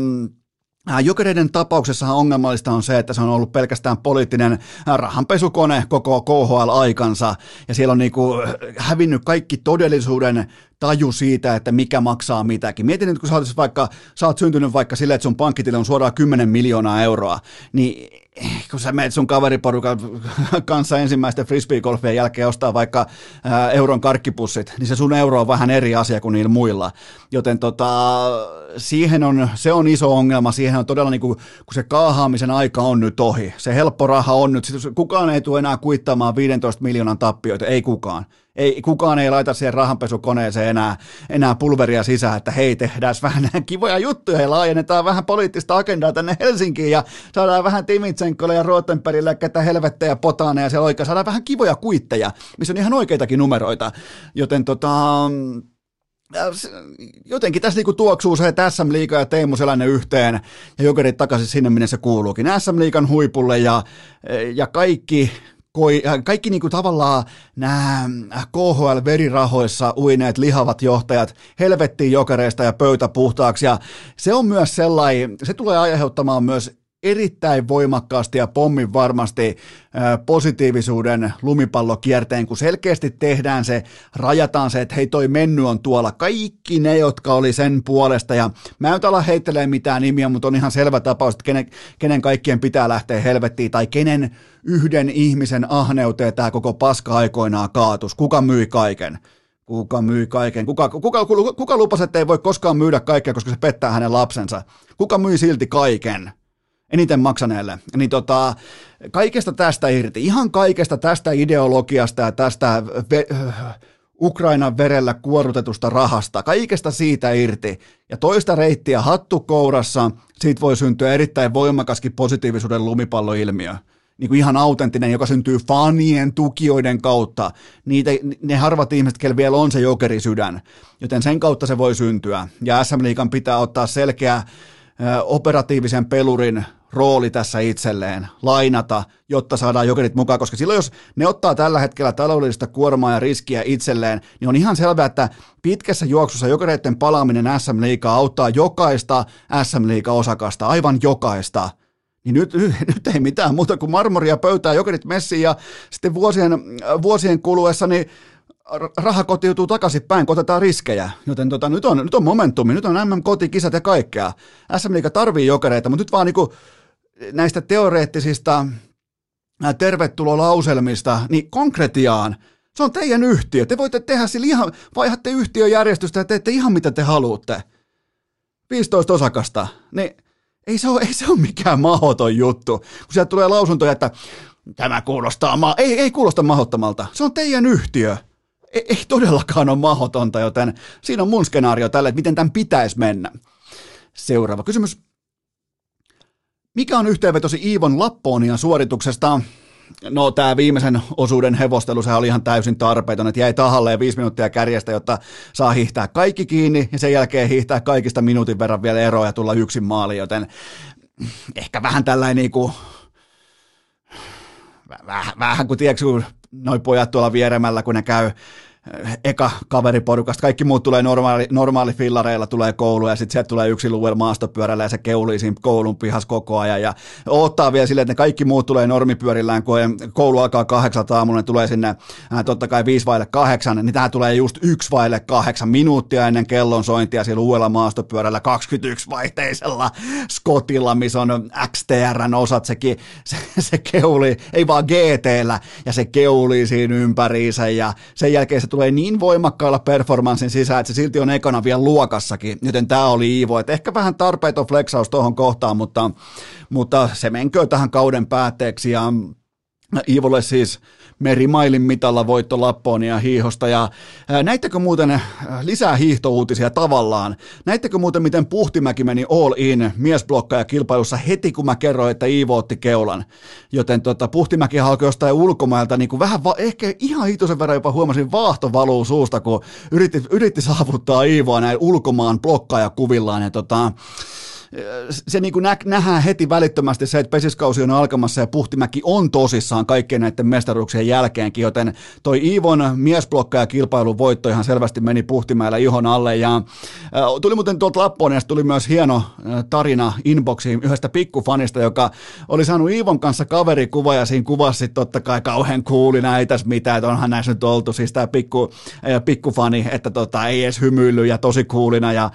Jokereiden tapauksessa ongelmallista on se, että se on ollut pelkästään poliittinen rahanpesukone koko KHL-aikansa, ja siellä on niinku hävinnyt kaikki todellisuuden taju siitä, että mikä maksaa mitäkin. Mietin nyt, kun sä oot, vaikka, sä oot syntynyt vaikka silleen, että sun pankkitili on suoraan 10 miljoonaa euroa, niin kun sä meet sun kaveriporukan kanssa ensimmäisten frisbeegolfien jälkeen ostaa vaikka ää, euron karkkipussit, niin se sun euro on vähän eri asia kuin niillä muilla. Joten tota, siihen on, se on iso ongelma, siihen on todella niin kuin, kun se kaahaamisen aika on nyt ohi, se helppo raha on nyt, kukaan ei tule enää kuittaamaan 15 miljoonan tappioita, ei kukaan. Ei, kukaan ei laita siihen rahanpesukoneeseen enää, enää pulveria sisään, että hei, tehdään vähän kivoja juttuja ja laajennetaan vähän poliittista agendaa tänne Helsinkiin ja saadaan vähän Timitsenkolle ja Rotenperille, ketä helvettejä potaaneja siellä oikein, saadaan vähän kivoja kuitteja, missä on ihan oikeitakin numeroita. Joten tota, jotenkin tässä niinku tuoksuu se, että SM Liiga ja Teemu Selänne yhteen ja Jokerit takaisin sinne, minne se kuuluukin. SM Liigan huipulle ja, ja kaikki koi, kaikki niinku tavallaan nämä äh, KHL-verirahoissa uineet lihavat johtajat helvettiin jokereista ja pöytä puhtaaksi. Ja se on myös sellainen, se tulee aiheuttamaan myös erittäin voimakkaasti ja pommin varmasti positiivisuuden lumipallokierteen, kun selkeästi tehdään se, rajataan se, että hei toi menny on tuolla. Kaikki ne, jotka oli sen puolesta, ja mä en ala heittelee mitään nimiä, mutta on ihan selvä tapaus, että kenen, kenen kaikkien pitää lähteä helvettiin, tai kenen yhden ihmisen ahneuteen tämä koko paska aikoinaan kaatus. Kuka myi kaiken? Kuka myi kaiken? Kuka, kuka, kuka, kuka lupasi, että ei voi koskaan myydä kaikkea, koska se pettää hänen lapsensa? Kuka myi silti kaiken? Eniten maksaneelle. Niin tota, kaikesta tästä irti, ihan kaikesta tästä ideologiasta ja tästä ve- Ukrainan verellä kuorutetusta rahasta, kaikesta siitä irti ja toista reittiä hattukourassa, siitä voi syntyä erittäin voimakaskin positiivisuuden lumipalloilmiö. Niin kuin ihan autenttinen, joka syntyy fanien, tukijoiden kautta. Niitä, ne harvat ihmiset, kellä vielä on se jokerisydän. Joten sen kautta se voi syntyä. Ja SM Liikan pitää ottaa selkeä operatiivisen pelurin rooli tässä itselleen, lainata, jotta saadaan jokerit mukaan, koska silloin jos ne ottaa tällä hetkellä taloudellista kuormaa ja riskiä itselleen, niin on ihan selvää, että pitkässä juoksussa jokereiden palaaminen SM Liigaa auttaa jokaista SM Liiga-osakasta, aivan jokaista. Niin nyt, nyt ei mitään muuta kuin marmoria pöytää, jokerit messiin ja sitten vuosien, vuosien kuluessa niin raha kotiutuu takaisinpäin, kun otetaan riskejä. Joten tota, nyt, on, nyt on momentumi, nyt on MM-kotikisat ja kaikkea. SM Liiga tarvii jokereita, mutta nyt vaan niinku näistä teoreettisista tervetulolauselmista, niin konkretiaan, se on teidän yhtiö. Te voitte tehdä sillä ihan, vaihatte yhtiöjärjestystä ja teette ihan mitä te haluatte. 15 osakasta, niin ei se ole, ei se ole mikään mahdoton juttu. Kun sieltä tulee lausuntoja, että tämä kuulostaa, ma- ei, ei kuulosta mahdottomalta. Se on teidän yhtiö ei, ei todellakaan ole mahdotonta, joten siinä on mun skenaario tälle, että miten tämän pitäisi mennä. Seuraava kysymys. Mikä on yhteenvetosi Iivon Lapponian suorituksesta? No tämä viimeisen osuuden hevostelu, se oli ihan täysin tarpeeton, että jäi tahalleen viisi minuuttia kärjestä, jotta saa hiihtää kaikki kiinni ja sen jälkeen hiihtää kaikista minuutin verran vielä eroa ja tulla yksin maali, joten ehkä vähän tällainen niinku, vähän, vähän kuin tiedätkö, noi pojat tuolla vieremällä, kun ne käy eka kaveriporukasta, kaikki muut tulee normaali, normaali fillareilla, tulee koulu ja sitten sieltä tulee yksi luuel maastopyörällä ja se keulii siinä koulun pihas koko ajan. Ja ottaa vielä silleen, että ne kaikki muut tulee normipyörillään, kun koulu alkaa kahdeksalta aamulla, ne tulee sinne ää, totta kai viisi vaille kahdeksan, niin tähän tulee just yksi vaille kahdeksan minuuttia ennen kellon sointia siellä uudella maastopyörällä 21 vaihteisella Scottilla, missä on XTRn osat, se, se, se keuli, ei vaan GTllä, ja se keuli siinä ympäriinsä. Ja sen jälkeen se tulee niin voimakkaalla performanssin sisään, että se silti on ekana vielä luokassakin, joten tämä oli Iivo, että ehkä vähän tarpeeton flexaus tuohon kohtaan, mutta, mutta se menkö tähän kauden päätteeksi. Ja Iivolle siis merimailin mitalla voitto Lapponia hiihosta. Ja näittekö muuten lisää hiihtouutisia tavallaan? Näittekö muuten, miten Puhtimäki meni all in miesblokkaja kilpailussa heti, kun mä kerroin, että Iivo otti keulan. Joten tota, Puhtimäki alkoi jostain ulkomailta niin kuin vähän, va- ehkä ihan hitosen verran jopa huomasin vaahto valuu suusta, kun yritti, yritti saavuttaa Iivoa näin ulkomaan kuvillaan. Ja tota, se niin kuin nä- nähdään heti välittömästi se, että pesiskausi on alkamassa ja Puhtimäki on tosissaan kaikkien näiden mestaruuksien jälkeenkin, joten toi Iivon miesblokka ja kilpailun voitto ihan selvästi meni Puhtimäellä ihon alle. Ja tuli muuten tuolta Lapponeesta tuli myös hieno tarina inboxiin yhdestä pikkufanista, joka oli saanut Iivon kanssa kaverikuva ja siinä kuvasi totta kai kauhean kuuli näitä mitään, että onhan näissä nyt oltu, siis tämä pikku, äh, pikkufani, että tota, ei edes hymyillyt ja tosi kuulina ja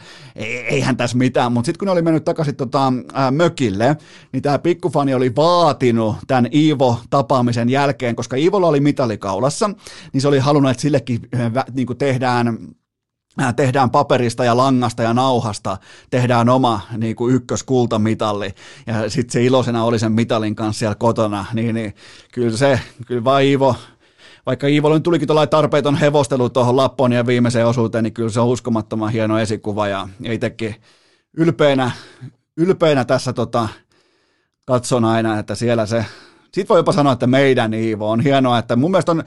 eihän tässä mitään, mutta sitten kun ne oli mennyt takaisin tota, ää, mökille, niin tämä pikkufani oli vaatinut tämän Iivo-tapaamisen jälkeen, koska Iivolla oli mitalikaulassa, niin se oli halunnut, että sillekin niin kuin tehdään tehdään paperista ja langasta ja nauhasta, tehdään oma niin kuin ykköskultamitalli, ja sitten se iloisena oli sen mitalin kanssa siellä kotona, niin, niin kyllä se, kyllä vaan Iivo, vaikka Iivolle tulikin tuollainen tarpeeton hevostelu tuohon Lappoon ja viimeiseen osuuteen, niin kyllä se on uskomattoman hieno esikuva, ja itsekin ylpeänä, ylpeänä tässä tota, katson aina, että siellä se, sitten voi jopa sanoa, että meidän Iivo on hienoa, että mun mielestä on,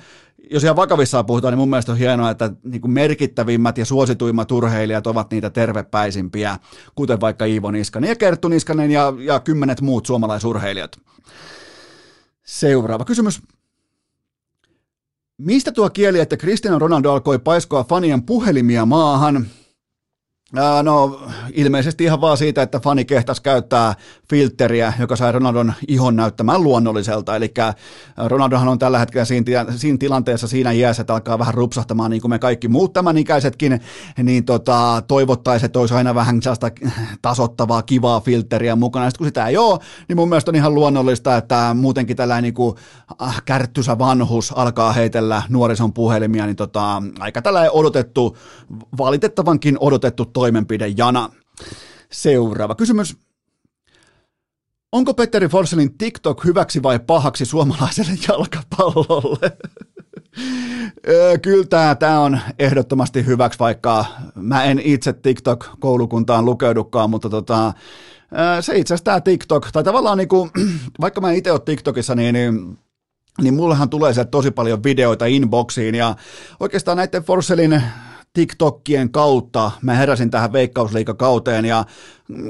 jos ihan vakavissaan puhutaan, niin mun mielestä on hienoa, että niin kuin merkittävimmät ja suosituimmat urheilijat ovat niitä tervepäisimpiä, kuten vaikka Iivo Niskanen ja Kerttu Niskanen ja, ja kymmenet muut suomalaisurheilijat. Seuraava kysymys. Mistä tuo kieli, että Cristiano Ronaldo alkoi paiskoa fanien puhelimia maahan? No ilmeisesti ihan vaan siitä, että fani kehtas käyttää filteriä, joka sai Ronaldon ihon näyttämään luonnolliselta. Eli Ronaldohan on tällä hetkellä siinä, siinä tilanteessa siinä iässä, että alkaa vähän rupsahtamaan niin kuin me kaikki muut tämän ikäisetkin, niin tota, toivottaisiin, että olisi aina vähän sellaista tasottavaa, kivaa filteriä mukana. Sitten kun sitä ei ole, niin mun mielestä on ihan luonnollista, että muutenkin tällainen niin kuin äh, kärttysä vanhus alkaa heitellä nuorison puhelimia, niin tota, aika tällainen odotettu, valitettavankin odotettu toimenpide Jana. Seuraava kysymys. Onko Petteri Forselin TikTok hyväksi vai pahaksi suomalaiselle jalkapallolle? Kyllä tämä, on ehdottomasti hyväksi, vaikka mä en itse TikTok-koulukuntaan lukeudukaan, mutta tota, se itse asiassa tämä TikTok, tai tavallaan niin kuin, vaikka mä itse ole TikTokissa, niin, niin niin mullehan tulee sieltä tosi paljon videoita inboxiin ja oikeastaan näiden Forselin TikTokien kautta. Mä heräsin tähän veikkausliikakauteen ja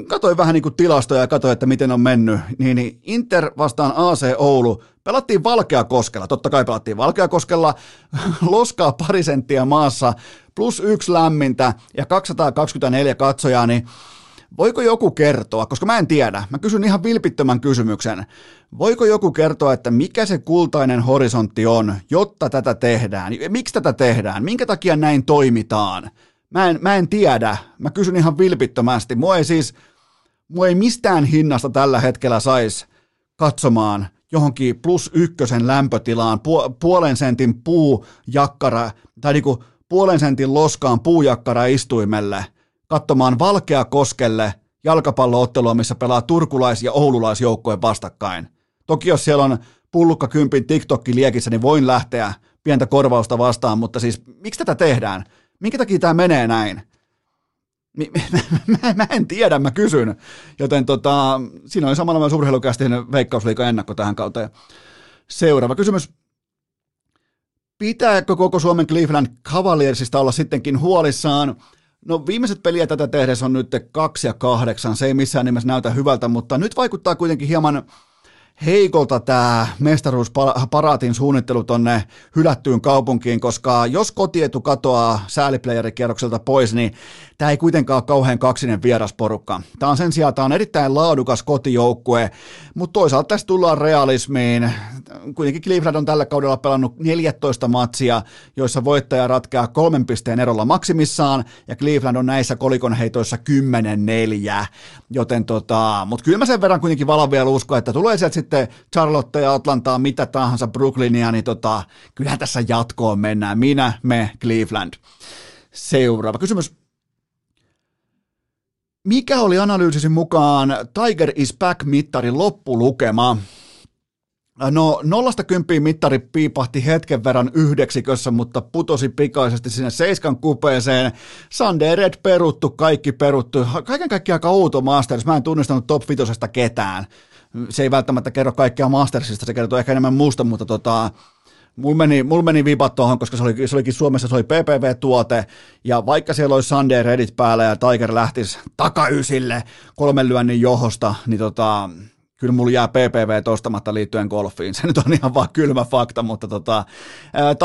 katsoin vähän niin kuin tilastoja ja katsoin, että miten on mennyt. Niin, niin Inter vastaan AC Oulu. Pelattiin Valkeakoskella, totta kai pelattiin Valkeakoskella, loskaa pari senttiä maassa, plus yksi lämmintä ja 224 katsojaa, niin Voiko joku kertoa, koska mä en tiedä, mä kysyn ihan vilpittömän kysymyksen, voiko joku kertoa, että mikä se kultainen horisontti on, jotta tätä tehdään? Miksi tätä tehdään? Minkä takia näin toimitaan? Mä en, mä en tiedä, mä kysyn ihan vilpittömästi. Mua ei siis, mua ei mistään hinnasta tällä hetkellä saisi katsomaan johonkin plus ykkösen lämpötilaan, puolen sentin puujakkara, tai niinku puolen sentin loskaan puujakkara istuimelle – katsomaan Valkeakoskelle jalkapalloottelua, missä pelaa turkulais- ja oululaisjoukkojen vastakkain. Toki jos siellä on pullukka kympin TikTokki liekissä, niin voin lähteä pientä korvausta vastaan, mutta siis miksi tätä tehdään? Minkä takia tämä menee näin? Mä, mä en tiedä, mä kysyn. Joten tota, siinä oli samalla myös urheilukästin veikkausliikan ennakko tähän kauteen. Seuraava kysymys. Pitääkö koko Suomen Cleveland Cavaliersista olla sittenkin huolissaan? No viimeiset peliä tätä tehdessä on nyt kaksi ja kahdeksan. Se ei missään nimessä näytä hyvältä, mutta nyt vaikuttaa kuitenkin hieman, heikolta tämä mestaruusparaatin suunnittelu tonne hylättyyn kaupunkiin, koska jos kotietu katoaa sääliplayerikierrokselta pois, niin tämä ei kuitenkaan ole kauhean kaksinen vierasporukka. Tämä on sen sijaan, tämä on erittäin laadukas kotijoukkue, mutta toisaalta tässä tullaan realismiin. Kuitenkin Cleveland on tällä kaudella pelannut 14 matsia, joissa voittaja ratkeaa kolmen pisteen erolla maksimissaan, ja Cleveland on näissä kolikonheitoissa 10-4, joten tota, mutta kyllä mä sen verran kuitenkin valan vielä uskoa, että tulee sieltä sitten Charlotte ja Atlantaa, mitä tahansa, Brooklynia, niin tota, kyllähän tässä jatkoon mennään. Minä, me, Cleveland. Seuraava kysymys. Mikä oli analyysisi mukaan Tiger is back-mittarin loppulukema? No nollasta kymppiin mittari piipahti hetken verran yhdeksikössä, mutta putosi pikaisesti sinne seiskan kupeeseen. Sunday Red peruttu, kaikki peruttu. Kaiken kaikkiaan aika outo Masters. Mä en tunnistanut top 5 ketään. Se ei välttämättä kerro kaikkea Mastersista, se kertoo ehkä enemmän muusta, mutta tota, Mulla meni, mul meni vipat tuohon, koska se, oli, se olikin Suomessa se oli PPV-tuote, ja vaikka siellä olisi Sunday Reddit päällä ja Tiger lähtisi takaysille kolmen lyönnin johosta, niin tota, kyllä mulla jää PPV ostamatta liittyen golfiin. Se nyt on ihan vaan kylmä fakta, mutta tota,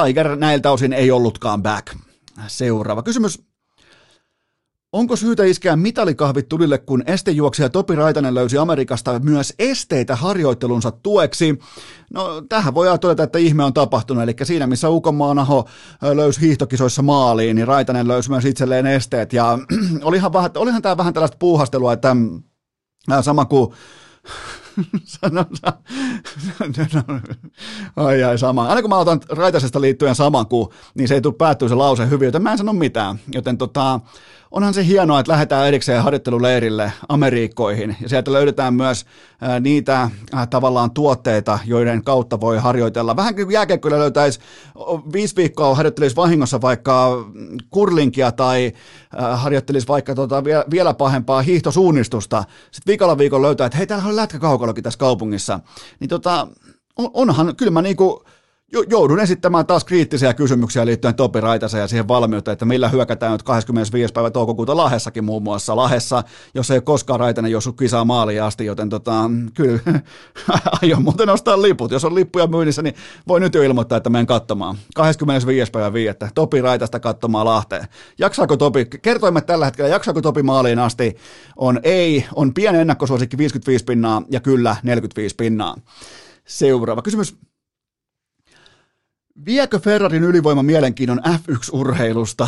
Tiger näiltä osin ei ollutkaan back. Seuraava kysymys. Onko syytä iskeä mitalikahvit tulille, kun estejuoksija Topi Raitanen löysi Amerikasta myös esteitä harjoittelunsa tueksi? No, tähän voi todeta, että ihme on tapahtunut, eli siinä missä Ukomaanaho löysi hiihtokisoissa maaliin, niin Raitanen löysi myös itselleen esteet, ja olihan, vähän, olihan tämä vähän tällaista puuhastelua, että sama kuin ai ai sama. Aina kun mä otan Raitasesta liittyen saman kuin, niin se ei tule päättyä se lause hyvin, joten mä en sano mitään. Joten tota, onhan se hienoa, että lähdetään erikseen harjoitteluleirille Amerikkoihin ja sieltä löydetään myös niitä ää, tavallaan tuotteita, joiden kautta voi harjoitella. Vähän kuin jääkiekkoilla löytäisi viisi viikkoa harjoittelisi vahingossa vaikka kurlinkia tai ää, harjoittelisi vaikka tota vielä, pahempaa hiihtosuunnistusta. Sitten viikolla viikon löytää, että hei, täällä on lätkäkaukalokin tässä kaupungissa. Niin tota, onhan, kyllä mä niinku, joudun esittämään taas kriittisiä kysymyksiä liittyen Topi Raitaseen ja siihen valmiuteen, että millä hyökätään nyt 25. päivä toukokuuta Lahessakin muun muassa. Lahessa, jos ei koskaan Raitanen josu kisaa maaliin asti, joten tota, kyllä aion muuten ostaa liput. Jos on lippuja myynnissä, niin voi nyt jo ilmoittaa, että menen katsomaan. 25. päivä 5. Topi Raitasta katsomaan Lahteen. Jaksaako Topi, kertoimme tällä hetkellä, jaksaako Topi maaliin asti? On ei, on pieni ennakkosuosikki 55 pinnaa ja kyllä 45 pinnaa. Seuraava kysymys. Viekö Ferrarin ylivoima mielenkiinnon F1-urheilusta?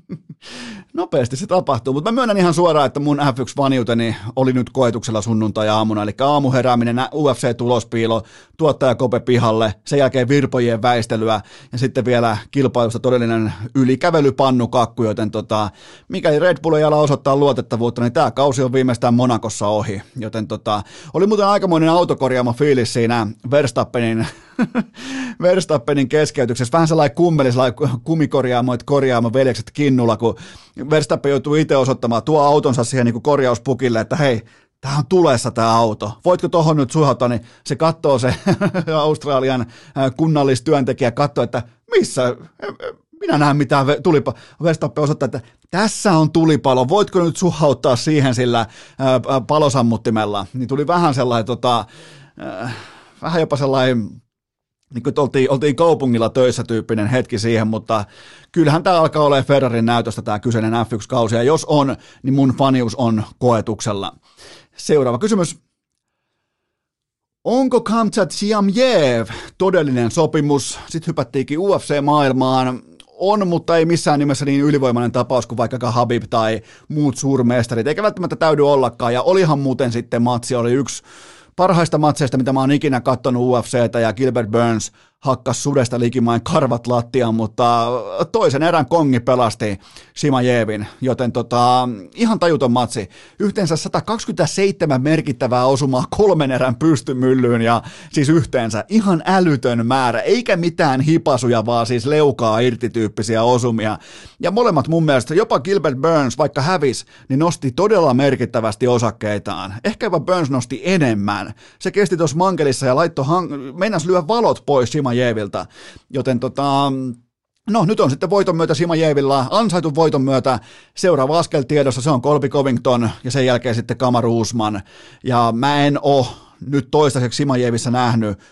Nopeasti se tapahtuu, mutta mä myönnän ihan suoraan, että mun F1-vaniuteni oli nyt koetuksella sunnuntai-aamuna, eli aamuherääminen, UFC-tulospiilo, tuottaja Kope pihalle, sen jälkeen virpojen väistelyä ja sitten vielä kilpailusta todellinen ylikävelypannukakku, joten tota, mikäli Red Bull ei ala osoittaa luotettavuutta, niin tämä kausi on viimeistään Monakossa ohi, joten tota, oli muuten aikamoinen autokorjaamo fiilis siinä Verstappenin Verstappenin keskeytyksessä, vähän sellainen kummeli, sellainen kumikorjaamo, että korjaamo veljekset kinnulla, kun Verstappen joutuu itse osoittamaan, tuo autonsa siihen niin kuin korjauspukille, että hei, tämä on tulessa tämä auto. Voitko tuohon nyt suhata, niin se katsoo se Australian äh, kunnallistyöntekijä, katsoo, että missä, minä näen mitään tulipa. Verstappen osoittaa, että tässä on tulipalo, voitko nyt suhauttaa siihen sillä äh, palosammuttimella. Niin tuli vähän sellainen, tota, äh, vähän jopa sellainen niin kuin oltiin, oltiin kaupungilla töissä tyyppinen hetki siihen, mutta kyllähän tämä alkaa olemaan Ferrarin näytöstä tämä kyseinen F1-kausi, ja jos on, niin mun fanius on koetuksella. Seuraava kysymys. Onko Kamchat Siamjev todellinen sopimus? Sitten hypättiinkin UFC-maailmaan. On, mutta ei missään nimessä niin ylivoimainen tapaus kuin vaikka Habib tai muut suurmestarit. Eikä välttämättä täydy ollakaan. Ja olihan muuten sitten matsi, oli yksi parhaista matseista, mitä mä oon ikinä katsonut UFCtä ja Gilbert Burns hakkas sudesta likimain karvat lattiaan, mutta toisen erän kongi pelasti Shimajevin, joten tota, ihan tajuton matsi. Yhteensä 127 merkittävää osumaa kolmen erän pystymyllyyn ja siis yhteensä ihan älytön määrä, eikä mitään hipasuja, vaan siis leukaa irtityyppisiä osumia. Ja molemmat mun mielestä, jopa Gilbert Burns, vaikka hävis, niin nosti todella merkittävästi osakkeitaan. Ehkä jopa Burns nosti enemmän. Se kesti tuossa mankelissa ja laittoi, hang- lyö valot pois Shima Simajevilta. Joten tota, No nyt on sitten voiton myötä Simajevilla, ansaitun voiton myötä seuraava askel tiedossa, se on Colby Covington ja sen jälkeen sitten Kamaru Usman. Ja mä en oo nyt toistaiseksi Simajevissä nähnyt ö,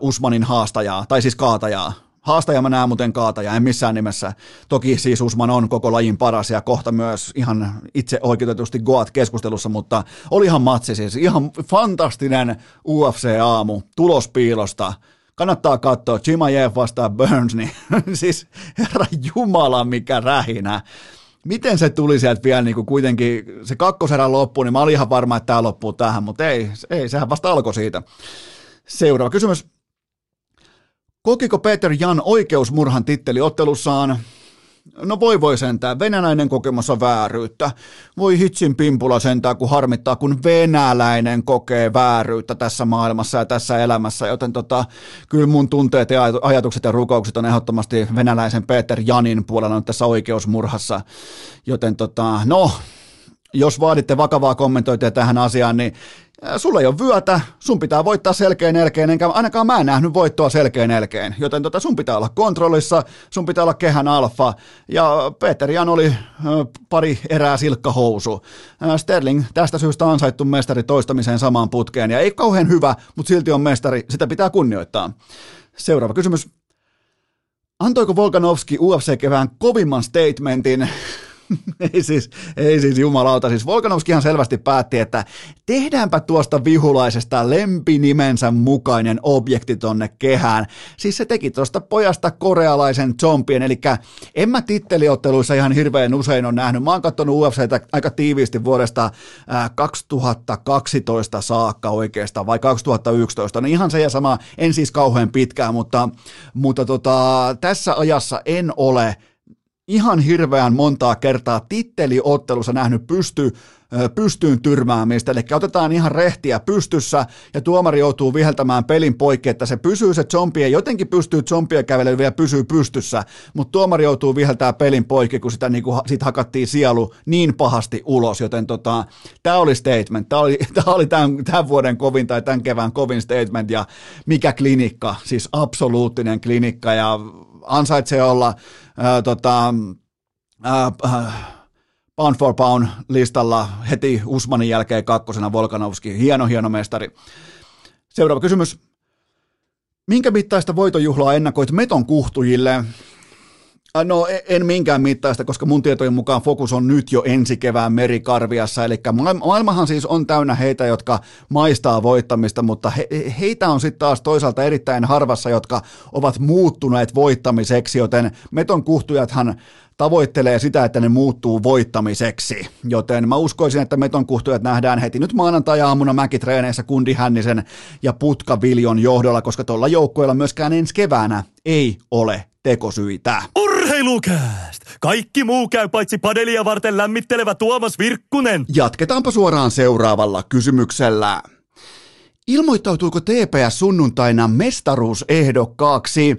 Usmanin haastajaa, tai siis kaatajaa. Haastaja mä näen muuten kaataja, en missään nimessä. Toki siis Usman on koko lajin paras ja kohta myös ihan itse oikeutetusti Goat-keskustelussa, mutta olihan matsi siis ihan fantastinen UFC-aamu tulospiilosta. Kannattaa katsoa Chimajev vastaa Burns, niin siis herra jumala mikä rähinä miten se tuli sieltä vielä niin kuin kuitenkin, se kakkoserä loppu, niin mä olin ihan varma, että tämä loppuu tähän, mutta ei, ei, sehän vasta alkoi siitä. Seuraava kysymys. Kokiko Peter Jan oikeusmurhan titteli ottelussaan? No voi voi sentään, venäläinen kokemassa vääryyttä. Voi hitsin pimpula sentään, kun harmittaa, kun venäläinen kokee vääryyttä tässä maailmassa ja tässä elämässä, joten tota, kyllä mun tunteet ja ajatukset ja rukoukset on ehdottomasti venäläisen Peter Janin puolella nyt tässä oikeusmurhassa, joten tota, no, jos vaaditte vakavaa kommentointia tähän asiaan, niin sulla ei ole vyötä, sun pitää voittaa selkeän elkeen, enkä ainakaan mä en nähnyt voittoa selkeän elkeen, joten tota, sun pitää olla kontrollissa, sun pitää olla kehän alfa, ja Peter Jan oli pari erää silkkahousu. Sterling tästä syystä ansaittu mestari toistamiseen samaan putkeen, ja ei kauhean hyvä, mutta silti on mestari, sitä pitää kunnioittaa. Seuraava kysymys. Antoiko Volkanovski UFC-kevään kovimman statementin ei siis, ei siis jumalauta. Siis Volkanovskihan selvästi päätti, että tehdäänpä tuosta vihulaisesta lempinimensä mukainen objekti tonne kehään. Siis se teki tuosta pojasta korealaisen zombien, eli en mä titteliotteluissa ihan hirveän usein on nähnyt. Mä oon katsonut UFCtä aika tiiviisti vuodesta 2012 saakka oikeastaan, vai 2011. No ihan se ja sama, en siis kauhean pitkään, mutta, mutta tota, tässä ajassa en ole ihan hirveän montaa kertaa titteliottelussa nähnyt pysty, pystyyn tyrmäämistä, eli otetaan ihan rehtiä pystyssä ja tuomari joutuu viheltämään pelin poikki, että se pysyy se zombie, jotenkin pystyy zombie kävelemään vielä pysyy pystyssä, mutta tuomari joutuu viheltämään pelin poikki, kun sitä niin kuin, sit hakattiin sielu niin pahasti ulos, joten tota, tämä oli statement, tämä oli, tää oli tämän, tämän vuoden kovin tai tämän kevään kovin statement ja mikä klinikka, siis absoluuttinen klinikka ja ansaitsee olla tota, pound for pound listalla heti Usmanin jälkeen kakkosena Volkanovski. Hieno, hieno mestari. Seuraava kysymys. Minkä mittaista voitojuhlaa ennakoit meton kuhtujille? No e- en minkään mittaista, koska mun tietojen mukaan fokus on nyt jo ensi kevään merikarviassa, eli maailmahan siis on täynnä heitä, jotka maistaa voittamista, mutta he, heitä on sitten taas toisaalta erittäin harvassa, jotka ovat muuttuneet voittamiseksi, joten meton kuhtujathan tavoittelee sitä, että ne muuttuu voittamiseksi. Joten mä uskoisin, että meton kuhtujat nähdään heti nyt maanantai-aamuna mäkitreeneissä Kundi Hännisen ja Putka Viljon johdolla, koska tuolla joukkueella myöskään ensi keväänä ei ole tekosyitä. Urheilukääst! Kaikki muu käy paitsi padelia varten lämmittelevä Tuomas Virkkunen. Jatketaanpa suoraan seuraavalla kysymyksellä. Ilmoittautuiko TPS sunnuntaina mestaruusehdokkaaksi?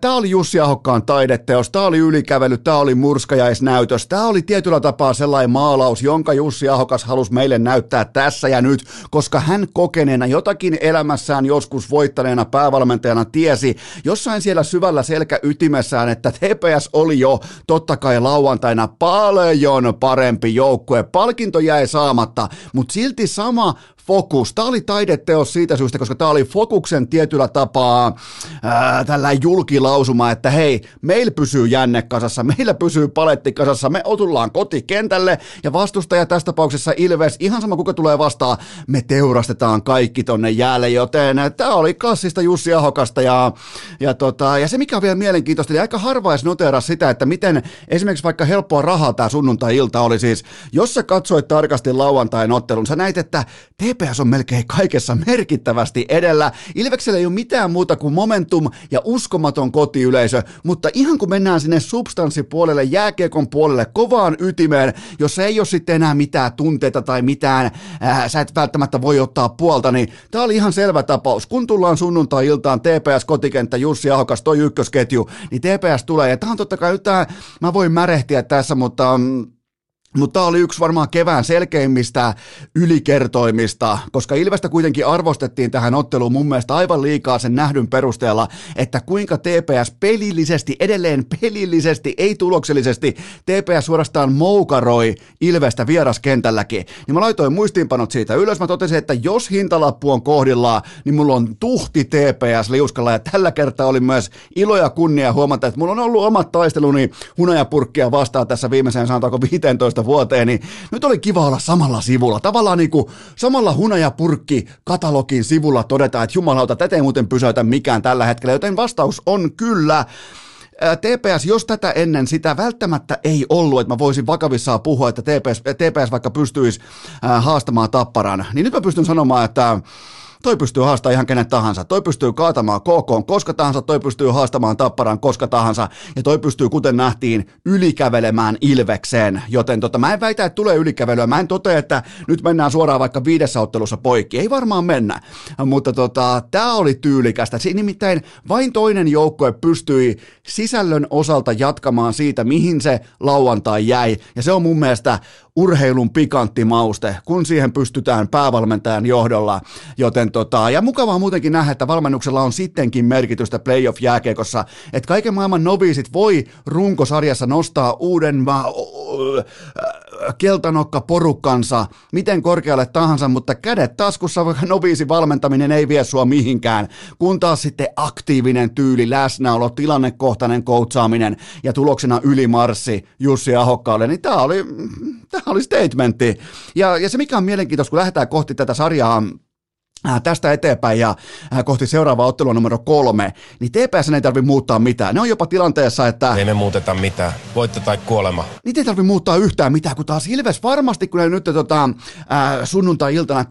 Tämä oli Jussi Ahokkaan taideteos, tämä oli ylikävely, tämä oli murskajaisnäytös, tämä oli tietyllä tapaa sellainen maalaus, jonka Jussi Ahokas halusi meille näyttää tässä ja nyt, koska hän kokeneena jotakin elämässään joskus voittaneena päävalmentajana tiesi jossain siellä syvällä selkäytimessään, että TPS oli jo totta kai lauantaina paljon parempi joukkue. Palkinto jäi saamatta, mutta silti sama Fokus. Tämä oli taideteos siitä syystä, koska tämä oli Fokuksen tietyllä tapaa ää, tällä julkilausuma, että hei, meillä pysyy jänne kasassa, meillä pysyy paletti kasassa, me otullaan kotikentälle ja vastustaja tässä tapauksessa Ilves, ihan sama kuka tulee vastaan, me teurastetaan kaikki tonne jäälle, joten tämä oli klassista Jussi Ahokasta ja, ja, tota, ja se mikä on vielä mielenkiintoista, niin aika harvais notera sitä, että miten esimerkiksi vaikka helppoa rahaa tämä sunnuntai-ilta oli siis, jos sä katsoit tarkasti lauantain ottelun, sä näit, että TPS on melkein kaikessa merkittävästi edellä. Ilveksellä ei ole mitään muuta kuin momentum ja uskomaton kotiyleisö, mutta ihan kun mennään sinne substanssipuolelle, jääkiekon puolelle, kovaan ytimeen, jossa ei ole sitten enää mitään tunteita tai mitään, ää, sä et välttämättä voi ottaa puolta, niin tämä oli ihan selvä tapaus. Kun tullaan sunnuntai-iltaan TPS kotikenttä, Jussi Ahokas, toi ykkösketju, niin TPS tulee, ja tämä on totta kai, tää, mä voin märehtiä tässä, mutta mm, mutta tämä oli yksi varmaan kevään selkeimmistä ylikertoimista, koska Ilvestä kuitenkin arvostettiin tähän otteluun mun mielestä aivan liikaa sen nähdyn perusteella, että kuinka TPS pelillisesti, edelleen pelillisesti, ei tuloksellisesti, TPS suorastaan moukaroi Ilvestä vieraskentälläkin. Niin mä laitoin muistiinpanot siitä ylös, mä totesin, että jos hintalappu on kohdillaan, niin mulla on tuhti TPS liuskalla ja tällä kertaa oli myös ilo ja kunnia huomata, että mulla on ollut omat taisteluni hunajapurkkia vastaan tässä viimeiseen sanotaanko 15 vuoteen, niin nyt oli kiva olla samalla sivulla. Tavallaan niin kuin samalla hunajapurkki katalogin sivulla todetaan, että jumalauta, tätä ei muuten pysäytä mikään tällä hetkellä, joten vastaus on kyllä. TPS, jos tätä ennen sitä välttämättä ei ollut, että mä voisin vakavissaan puhua, että TPS, TPS vaikka pystyisi haastamaan tapparan, niin nyt mä pystyn sanomaan, että Toi pystyy haastamaan ihan kenet tahansa. Toi pystyy kaatamaan KK koska tahansa, toi pystyy haastamaan Tapparan koska tahansa, ja toi pystyy, kuten nähtiin, ylikävelemään Ilvekseen. Joten tota, mä en väitä, että tulee ylikävelyä. Mä en totea, että nyt mennään suoraan vaikka viidessä ottelussa poikki. Ei varmaan mennä. Mutta tota, tää oli tyylikästä. Siinä nimittäin vain toinen joukkue pystyi sisällön osalta jatkamaan siitä, mihin se lauantai jäi. Ja se on mun mielestä urheilun pikantti mauste, kun siihen pystytään päävalmentajan johdolla. Joten tota, ja mukavaa muutenkin nähdä, että valmennuksella on sittenkin merkitystä playoff-jääkiekossa, että kaiken maailman noviisit voi runkosarjassa nostaa uuden ma- keltanokka porukkansa miten korkealle tahansa, mutta kädet taskussa noviisi valmentaminen ei vie sua mihinkään, kun taas sitten aktiivinen tyyli, läsnäolo, tilannekohtainen koutsaaminen ja tuloksena ylimarssi Jussi Ahokkaalle, niin tämä oli, tämä oli statementti. Ja, ja se mikä on mielenkiintoista, kun lähdetään kohti tätä sarjaa Äh, tästä eteenpäin ja äh, kohti seuraavaa ottelua numero kolme, niin TPS ei tarvitse muuttaa mitään. Ne on jopa tilanteessa, että... Ei me muuteta mitään. Voitto tai kuolema. Niitä ei tarvitse muuttaa yhtään mitään, kun taas Ilves varmasti, kun ne nyt tota, äh, sunnuntai-iltana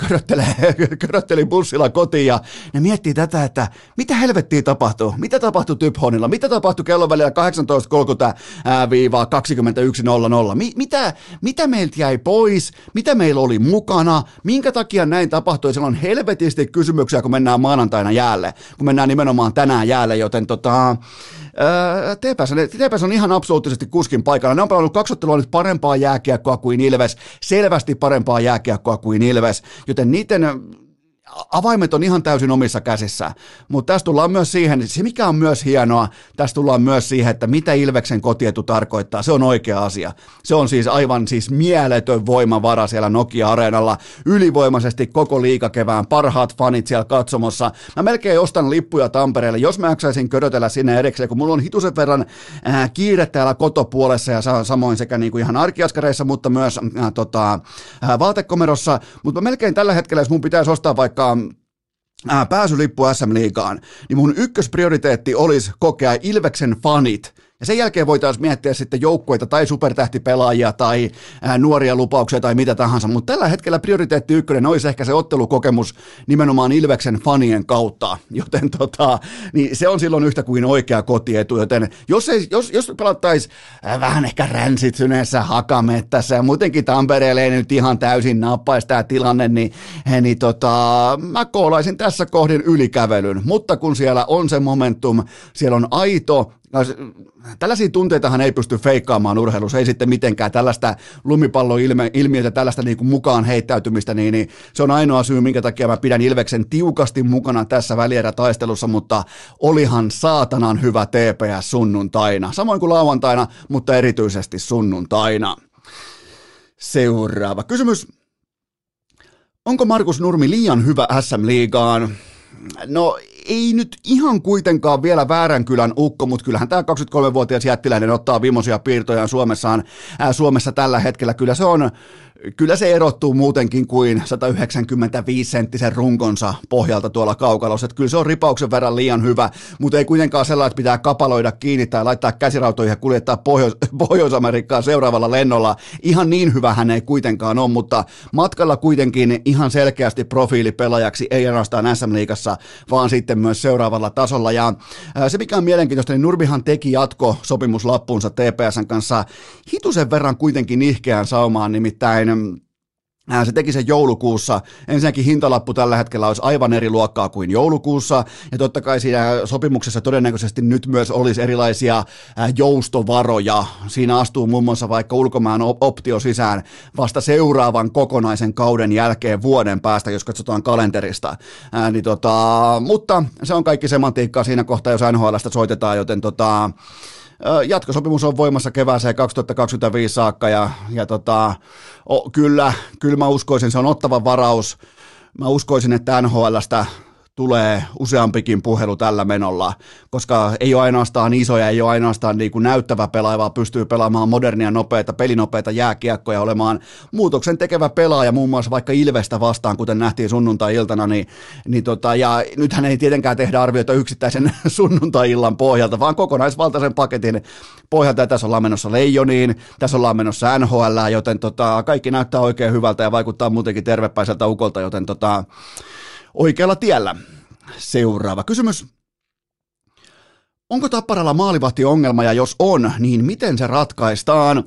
körötteli bussilla kotiin ja ne miettii tätä, että mitä helvettiä tapahtuu? Mitä tapahtui Typhonilla? Mitä tapahtui kellon välillä 18.30-21.00? Mi- mitä, mitä meiltä jäi pois? Mitä meillä oli mukana? Minkä takia näin tapahtui? Siellä on helvetti helvetisti kysymyksiä, kun mennään maanantaina jäälle, kun mennään nimenomaan tänään jäälle, joten tota, TPS, TPS on ihan absoluuttisesti kuskin paikalla. Ne on pelannut kaksottelua nyt parempaa jääkiekkoa kuin Ilves, selvästi parempaa jääkiekkoa kuin Ilves, joten niiden avaimet on ihan täysin omissa käsissä, mutta tässä tullaan myös siihen, se mikä on myös hienoa, tässä tullaan myös siihen, että mitä Ilveksen kotietu tarkoittaa, se on oikea asia. Se on siis aivan siis mieletön voimavara siellä Nokia-areenalla, ylivoimaisesti koko liikakevään, parhaat fanit siellä katsomossa. Mä melkein ostan lippuja Tampereelle, jos mä jaksaisin körötellä sinne erikseen, kun mulla on hitusen verran ää, kiire täällä kotopuolessa ja samoin sekä niin kuin ihan arkiaskareissa, mutta myös ää, tota, ää, vaatekomerossa, mutta melkein tällä hetkellä, jos mun pitäisi ostaa vaikka vaikka pääsylippu SM Liigaan, niin mun ykkösprioriteetti olisi kokea Ilveksen fanit ja sen jälkeen voitaisiin miettiä sitten joukkueita tai supertähtipelaajia tai ää, nuoria lupauksia tai mitä tahansa, mutta tällä hetkellä prioriteetti ykkönen olisi ehkä se ottelukokemus nimenomaan Ilveksen fanien kautta, joten tota, niin se on silloin yhtä kuin oikea kotietu, joten jos, ei, jos, jos pelattaisiin vähän ehkä ränsityneessä hakamettässä ja muutenkin Tampereelle ei nyt ihan täysin nappaisi tämä tilanne, niin, niin tota, mä koolaisin tässä kohdin ylikävelyn, mutta kun siellä on se momentum, siellä on aito No, tällaisia tunteitahan ei pysty feikkaamaan urheilussa, ei sitten mitenkään tällaista lumipalloilmiötä, tällaista niin kuin mukaan heittäytymistä, niin, niin se on ainoa syy, minkä takia mä pidän Ilveksen tiukasti mukana tässä välierätaistelussa, mutta olihan saatanan hyvä TPS sunnuntaina, samoin kuin lauantaina, mutta erityisesti sunnuntaina. Seuraava kysymys. Onko Markus Nurmi liian hyvä SM-liigaan? No ei nyt ihan kuitenkaan vielä Vääränkylän ukko, mutta kyllähän tämä 23-vuotias jättiläinen ottaa viimeisiä piirtojaan Suomessaan, ää, Suomessa tällä hetkellä. Kyllä se on kyllä se erottuu muutenkin kuin 195 senttisen runkonsa pohjalta tuolla kaukalossa. Että kyllä se on ripauksen verran liian hyvä, mutta ei kuitenkaan sellainen, että pitää kapaloida kiinni tai laittaa käsirautoihin ja kuljettaa Pohjois- Pohjois-Amerikkaan seuraavalla lennolla. Ihan niin hyvä hän ei kuitenkaan ole, mutta matkalla kuitenkin ihan selkeästi profiilipelaajaksi, ei ainoastaan SM-liigassa, vaan sitten myös seuraavalla tasolla. Ja se mikä on mielenkiintoista, niin Nurbihan teki jatko sopimuslappuunsa TPSn kanssa hitusen verran kuitenkin ihkeään saumaan, nimittäin Se teki sen joulukuussa. Ensinnäkin hintalappu tällä hetkellä olisi aivan eri luokkaa kuin joulukuussa. Ja totta kai siinä sopimuksessa todennäköisesti nyt myös olisi erilaisia joustovaroja. Siinä astuu muun muassa vaikka ulkomaan optio sisään vasta seuraavan kokonaisen kauden jälkeen vuoden päästä, jos katsotaan kalenterista. Ää, niin tota, mutta se on kaikki semantiikkaa siinä kohtaa, jos NHLstä soitetaan, joten tota, jatkosopimus on voimassa kevääseen 2025 saakka ja, ja tota, o, kyllä, kyllä mä uskoisin, se on ottava varaus. Mä uskoisin, että NHLstä tulee useampikin puhelu tällä menolla, koska ei ole ainoastaan isoja, ei ole ainoastaan niin kuin näyttävä pelaaja, vaan pystyy pelaamaan modernia, nopeita, pelinopeita jääkiekkoja, olemaan muutoksen tekevä pelaaja, muun muassa vaikka Ilvestä vastaan, kuten nähtiin sunnuntai-iltana, niin, niin tota, ja nythän ei tietenkään tehdä arvioita yksittäisen sunnuntai-illan pohjalta, vaan kokonaisvaltaisen paketin pohjalta, ja tässä ollaan menossa Leijoniin, tässä ollaan menossa NHL, joten tota, kaikki näyttää oikein hyvältä ja vaikuttaa muutenkin tervepäiseltä ukolta, joten tota, oikealla tiellä. Seuraava kysymys. Onko Tapparalla maalivahtiongelma ja jos on, niin miten se ratkaistaan?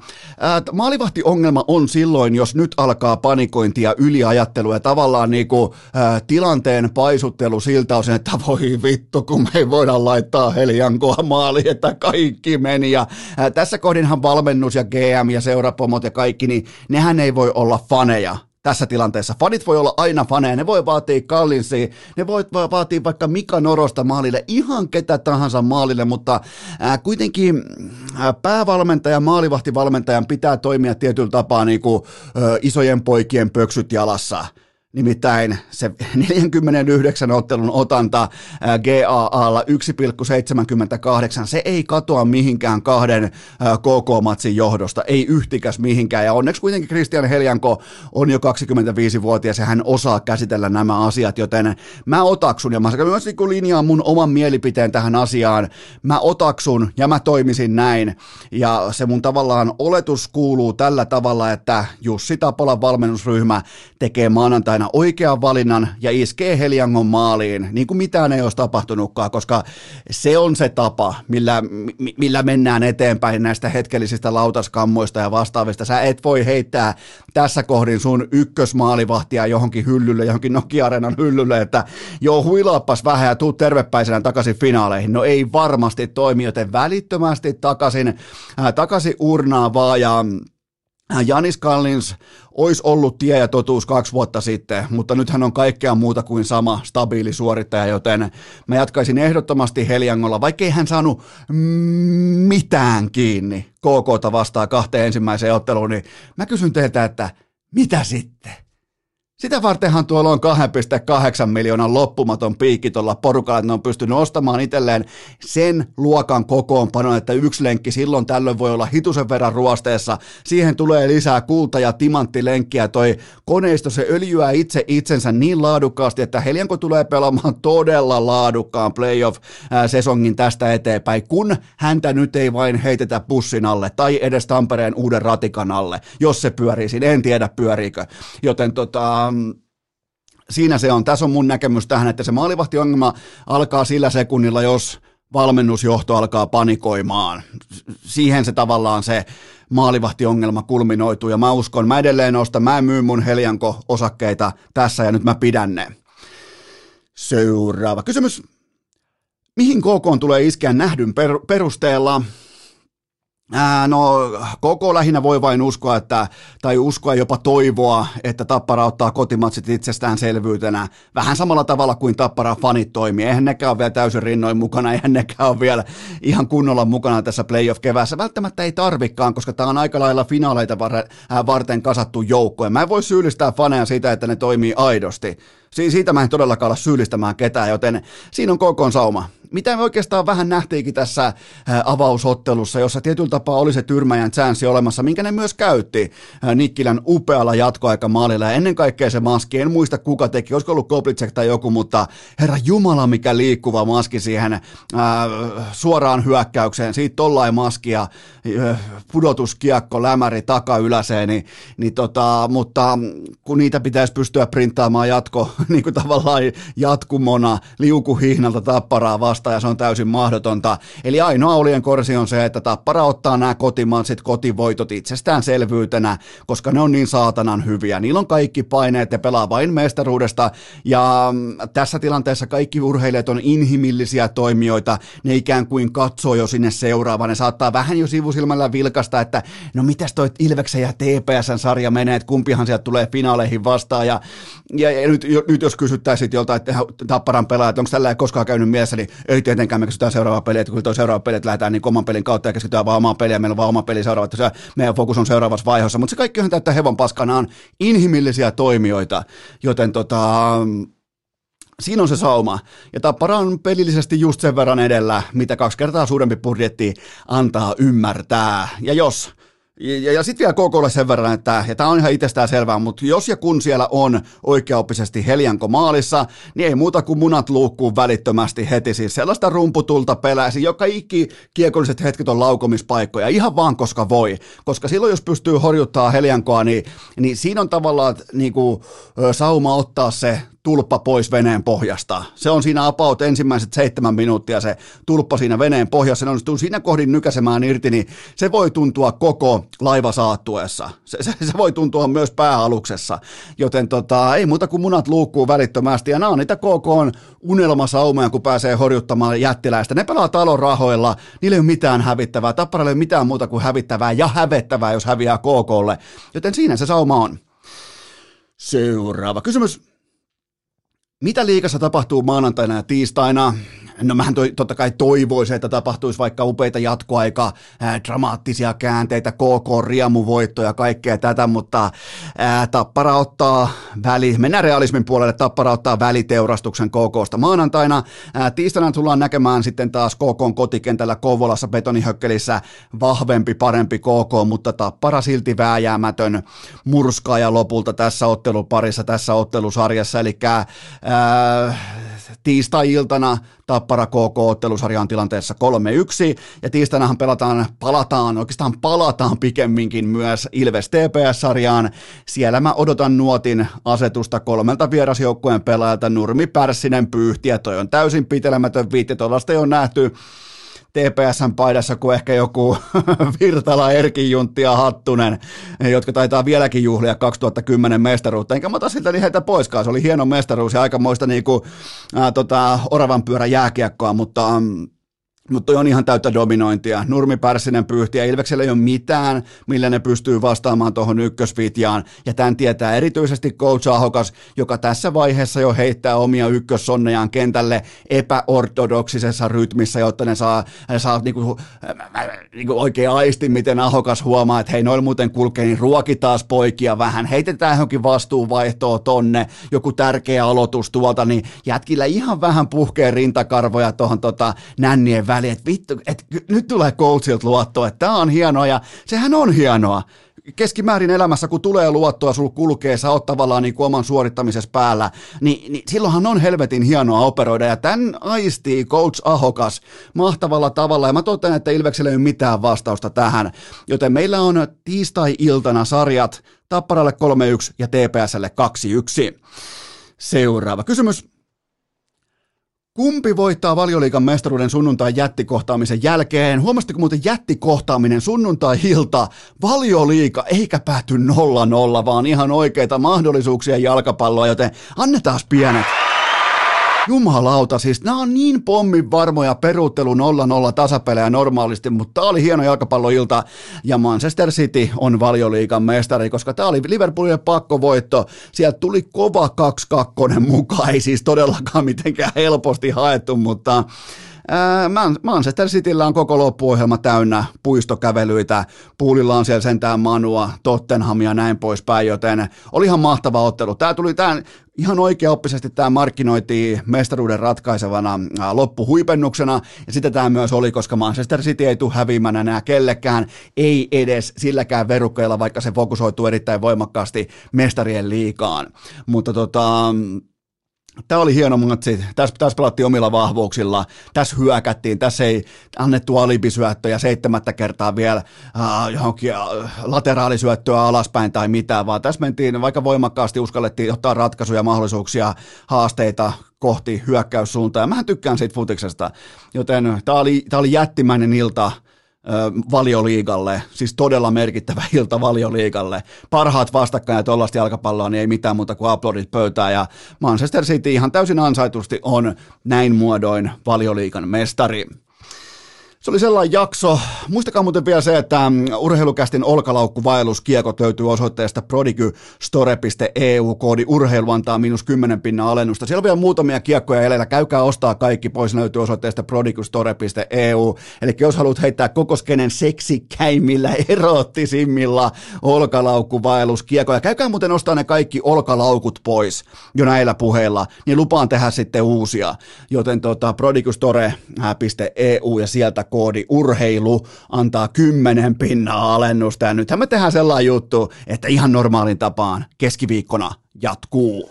Maalivahtiongelma on silloin, jos nyt alkaa panikointi ja yliajattelu ja tavallaan niinku, ää, tilanteen paisuttelu siltä osin, että voi vittu, kun me ei voida laittaa Heliankoa maali, että kaikki meni. Ja, ää, tässä kohdinhan valmennus ja GM ja seurapomot ja kaikki, niin nehän ei voi olla faneja tässä tilanteessa. Fanit voi olla aina faneja, ne voi vaatia Kallinsia, ne voi vaatia vaikka Mika Norosta maalille, ihan ketä tahansa maalille, mutta ää, kuitenkin ää, päävalmentaja, maalivahtivalmentajan pitää toimia tietyllä tapaa niin kuin, ää, isojen poikien pöksyt jalassa – Nimittäin se 49 ottelun otanta GAAlla 1,78, se ei katoa mihinkään kahden KK-matsin johdosta, ei yhtikäs mihinkään. Ja onneksi kuitenkin Christian Heljanko on jo 25-vuotias ja hän osaa käsitellä nämä asiat, joten mä otaksun ja mä myös niin linjaan mun oman mielipiteen tähän asiaan. Mä otaksun ja mä toimisin näin. Ja se mun tavallaan oletus kuuluu tällä tavalla, että Jussi Tapolan valmennusryhmä tekee maanantaina aina oikean valinnan ja iskee Heliangon maaliin, niin kuin mitään ei olisi tapahtunutkaan, koska se on se tapa, millä, millä mennään eteenpäin näistä hetkellisistä lautaskammoista ja vastaavista. Sä et voi heittää tässä kohdin sun ykkösmaalivahtia johonkin hyllylle, johonkin Nokia-areenan hyllylle, että joo, huilaappas vähän ja tuu tervepäisenä takaisin finaaleihin. No ei varmasti toimi, joten välittömästi takaisin, äh, takaisin urnaa vaan ja Janis Kallins olisi ollut tie ja totuus kaksi vuotta sitten, mutta nyt hän on kaikkea muuta kuin sama stabiili suorittaja, joten mä jatkaisin ehdottomasti Heliangolla, vaikkei hän saanut mitään kiinni KKta vastaan kahteen ensimmäiseen otteluun, niin mä kysyn teiltä, että mitä sitten? Sitä vartenhan tuolla on 2,8 miljoonan loppumaton piikki tuolla porukalla, että ne on pystynyt ostamaan itselleen sen luokan kokoonpanon, että yksi lenkki silloin tällöin voi olla hitusen verran ruosteessa. Siihen tulee lisää kulta- ja timanttilenkkiä. Toi koneisto, se öljyää itse itsensä niin laadukkaasti, että Helianko tulee pelaamaan todella laadukkaan playoff-sesongin tästä eteenpäin, kun häntä nyt ei vain heitetä bussin alle tai edes Tampereen uuden ratikan alle, jos se pyörii siinä. En tiedä pyöriikö. Joten tota, siinä se on. Tässä on mun näkemys tähän, että se maalivahtiongelma alkaa sillä sekunnilla, jos valmennusjohto alkaa panikoimaan. Siihen se tavallaan se maalivahtiongelma kulminoituu ja mä uskon, mä edelleen ostan, mä en myy mun Helianko-osakkeita tässä ja nyt mä pidän ne. Seuraava kysymys. Mihin KK tulee iskeä nähdyn per- perusteella? Ää, no, koko lähinnä voi vain uskoa, että, tai uskoa jopa toivoa, että Tappara ottaa kotimatsit itsestäänselvyytenä. Vähän samalla tavalla kuin Tappara fanit toimii. Eihän nekään ole vielä täysin rinnoin mukana, eihän nekään ole vielä ihan kunnolla mukana tässä playoff-keväässä. Välttämättä ei tarvikaan, koska tämä on aika lailla finaaleita varten kasattu joukko. Ja mä en voi syyllistää faneja siitä, että ne toimii aidosti. Siitä mä en todellakaan olla syyllistämään ketään, joten siinä on koko sauma mitä me oikeastaan vähän nähtiinkin tässä avausottelussa, jossa tietyllä tapaa oli se tyrmäjän chanssi olemassa, minkä ne myös käytti Nikkilän upealla jatkoaikamaalilla. Ja ennen kaikkea se maski, en muista kuka teki, olisiko ollut Koblitsek tai joku, mutta herra Jumala, mikä liikkuva maski siihen ää, suoraan hyökkäykseen. Siitä tollain maski ja pudotuskiekko, lämäri takayläseen, niin, niin tota, mutta kun niitä pitäisi pystyä printtaamaan jatko, niin kuin tavallaan jatkumona liukuhihnalta tapparaa vastaan, vastaan ja se on täysin mahdotonta. Eli ainoa olien korsi on se, että Tappara ottaa nämä kotimaansit kotivoitot itsestäänselvyytenä, koska ne on niin saatanan hyviä. Niillä on kaikki paineet ja pelaa vain mestaruudesta ja mm, tässä tilanteessa kaikki urheilijat on inhimillisiä toimijoita, ne ikään kuin katsoo jo sinne seuraavaan, ne saattaa vähän jo sivusilmällä vilkasta, että no mitäs toi Ilveksen ja TPSn sarja menee, että kumpihan sieltä tulee finaaleihin vastaan ja, ja, ja nyt, nyt, jos kysyttäisiin joltain että Tapparan pelaajat, onko tällä koskaan käynyt mielessä, niin ei tietenkään me kysytään seuraava peli, että kun tuo seuraava peli, että lähdetään niin oman pelin kautta ja keskitytään vaan omaan peliin meillä on vaan oma peli seuraava, että se, meidän fokus on seuraavassa vaiheessa, mutta se kaikki on täyttä hevon paskana on inhimillisiä toimijoita, joten tota, Siinä on se sauma. Ja Tappara on pelillisesti just sen verran edellä, mitä kaksi kertaa suurempi budjetti antaa ymmärtää. Ja jos ja, ja sitten vielä KKlle sen verran, että, tämä on ihan itsestään selvää, mutta jos ja kun siellä on oikeaoppisesti Heljanko maalissa, niin ei muuta kuin munat luukkuu välittömästi heti. Siis sellaista rumputulta peläisi, joka ikki kiekolliset hetket on laukomispaikkoja, ihan vaan koska voi. Koska silloin, jos pystyy horjuttaa Heljankoa, niin, niin siinä on tavallaan niin kuin, sauma ottaa se tulppa pois veneen pohjasta. Se on siinä apaut ensimmäiset seitsemän minuuttia se tulppa siinä veneen pohjassa. Se onnistuu siinä kohdin nykäsemään irti, niin se voi tuntua koko laiva saattuessa. Se, se, se voi tuntua myös pääaluksessa. Joten tota, ei muuta kuin munat luukkuu välittömästi. Ja nämä on niitä KK on unelmasaumoja, kun pääsee horjuttamaan jättiläistä. Ne pelaa talon rahoilla, niillä ei ole mitään hävittävää. Tapparalle ei ole mitään muuta kuin hävittävää ja hävettävää, jos häviää KKlle. Joten siinä se sauma on. Seuraava kysymys. Mitä liikassa tapahtuu maanantaina ja tiistaina? No mähän toi, totta kai toivoisin, että tapahtuisi vaikka upeita jatkoaika, ää, dramaattisia käänteitä, KK, riemuvoittoja, kaikkea tätä, mutta ää, Tappara ottaa väli, mennään realismin puolelle, Tappara ottaa väliteurastuksen KKsta maanantaina. Ää, tiistaina tullaan näkemään sitten taas KK kotikentällä Kouvolassa betonihökkelissä vahvempi, parempi KK, mutta Tappara silti vääjäämätön murskaaja lopulta tässä otteluparissa, tässä ottelusarjassa, eli ää, tiistai-iltana Tappara KK-ottelusarjaan tilanteessa 3-1, ja tiistainahan pelataan, palataan, oikeastaan palataan pikemminkin myös Ilves TPS-sarjaan. Siellä mä odotan nuotin asetusta kolmelta vierasjoukkueen pelaajalta Nurmi Pärssinen Pyyhtiä, toi on täysin pitelemätön viitti, tuollaista ei ole nähty TPSn paidassa kuin ehkä joku Virtala, Erkin Juntti ja Hattunen, jotka taitaa vieläkin juhlia 2010 mestaruutta. Enkä mä ota siltä niin heitä poiskaan. Se oli hieno mestaruus ja aikamoista niinku, ää, tota, oravan pyörä jääkiekkoa, mutta mm, mutta on ihan täyttä dominointia. Nurmi Pärssinen pyyhti ja Ilveksellä ei ole mitään, millä ne pystyy vastaamaan tuohon ykkösvitjaan. Ja tämän tietää erityisesti coach Ahokas, joka tässä vaiheessa jo heittää omia ykkössonnejaan kentälle epäortodoksisessa rytmissä, jotta ne saa, saa niinku, niinku oikein aisti, miten Ahokas huomaa, että hei, noilla muuten kulkee, niin ruokitaan poikia vähän. Heitetään johonkin vastuuvaihtoa tonne, joku tärkeä aloitus tuolta, niin jätkillä ihan vähän puhkee rintakarvoja tuohon tota, nännien väliin, että vittu, että nyt tulee coachilta luottoa, että tämä on hienoa ja sehän on hienoa. Keskimäärin elämässä, kun tulee luottoa, sulla kulkee, sä oot tavallaan niin kuin oman suorittamisessa päällä, niin, niin silloinhan on helvetin hienoa operoida ja tämän aistii coach Ahokas mahtavalla tavalla ja mä totean, että Ilveksellä ei ole mitään vastausta tähän, joten meillä on tiistai-iltana sarjat Tapparalle 3-1 ja TPSlle 2-1. Seuraava kysymys. Kumpi voittaa valioliikan mestaruuden sunnuntai jättikohtaamisen jälkeen? Huomasitko muuten jättikohtaaminen sunnuntai-ilta valioliika eikä pääty 0-0, vaan ihan oikeita mahdollisuuksia jalkapalloa, joten annetaan pienet. Jumalauta, siis nämä on niin pommin varmoja peruuttelu 0-0 tasapelejä normaalisti, mutta tämä oli hieno jalkapalloilta ja Manchester City on valioliikan mestari, koska tämä oli Liverpoolille pakkovoitto. Sieltä tuli kova 2-2 mukaan, ei siis todellakaan mitenkään helposti haettu, mutta Manchester Cityllä on koko loppuohjelma täynnä puistokävelyitä, puulilla on siellä sentään Manua, Tottenhamia ja näin poispäin, joten oli ihan mahtava ottelu. Tämä tuli tämän, ihan oikeaoppisesti tämä markkinoitiin mestaruuden ratkaisevana loppuhuipennuksena, ja sitä tämä myös oli, koska Manchester City ei tule häviämään enää kellekään, ei edes silläkään verukkeella, vaikka se fokusoituu erittäin voimakkaasti mestarien liikaan. Mutta tota, Tämä oli hieno matsi. Tässä, tässä pelattiin omilla vahvuuksilla. Tässä hyökättiin. Tässä ei annettu alibisyöttöjä seitsemättä kertaa vielä äh, johonkin lateraalisyöttöä alaspäin tai mitään, vaan tässä mentiin vaikka voimakkaasti uskallettiin ottaa ratkaisuja, mahdollisuuksia, haasteita kohti hyökkäyssuuntaa. Ja mä tykkään siitä futiksesta, joten tämä oli, tämä oli jättimäinen ilta valioliigalle, siis todella merkittävä ilta valioliigalle. Parhaat vastakkain ja tuollaista jalkapalloa, niin ei mitään muuta kuin aplodit pöytään. Ja Manchester City ihan täysin ansaitusti on näin muodoin valioliigan mestari. Se oli sellainen jakso. Muistakaa muuten vielä se, että mm, urheilukästin olkalaukkuvaelluskiekot löytyy osoitteesta prodigystore.eu, koodi urheilu antaa miinus 10 pinnan alennusta. Siellä on vielä muutamia kiekkoja jäljellä. Käykää ostaa kaikki pois, löytyy osoitteesta prodigystore.eu. Eli jos haluat heittää koko skenen seksikäimmillä, erottisimmilla olkalaukkuvaelluskiekoja, käykää muuten ostaa ne kaikki olkalaukut pois jo näillä puheilla, niin lupaan tehdä sitten uusia. Joten tota, prodigystore.eu ja sieltä koodi urheilu antaa kymmenen pinnaa alennusta. Ja nythän me tehdään sellainen juttu, että ihan normaalin tapaan keskiviikkona jatkuu.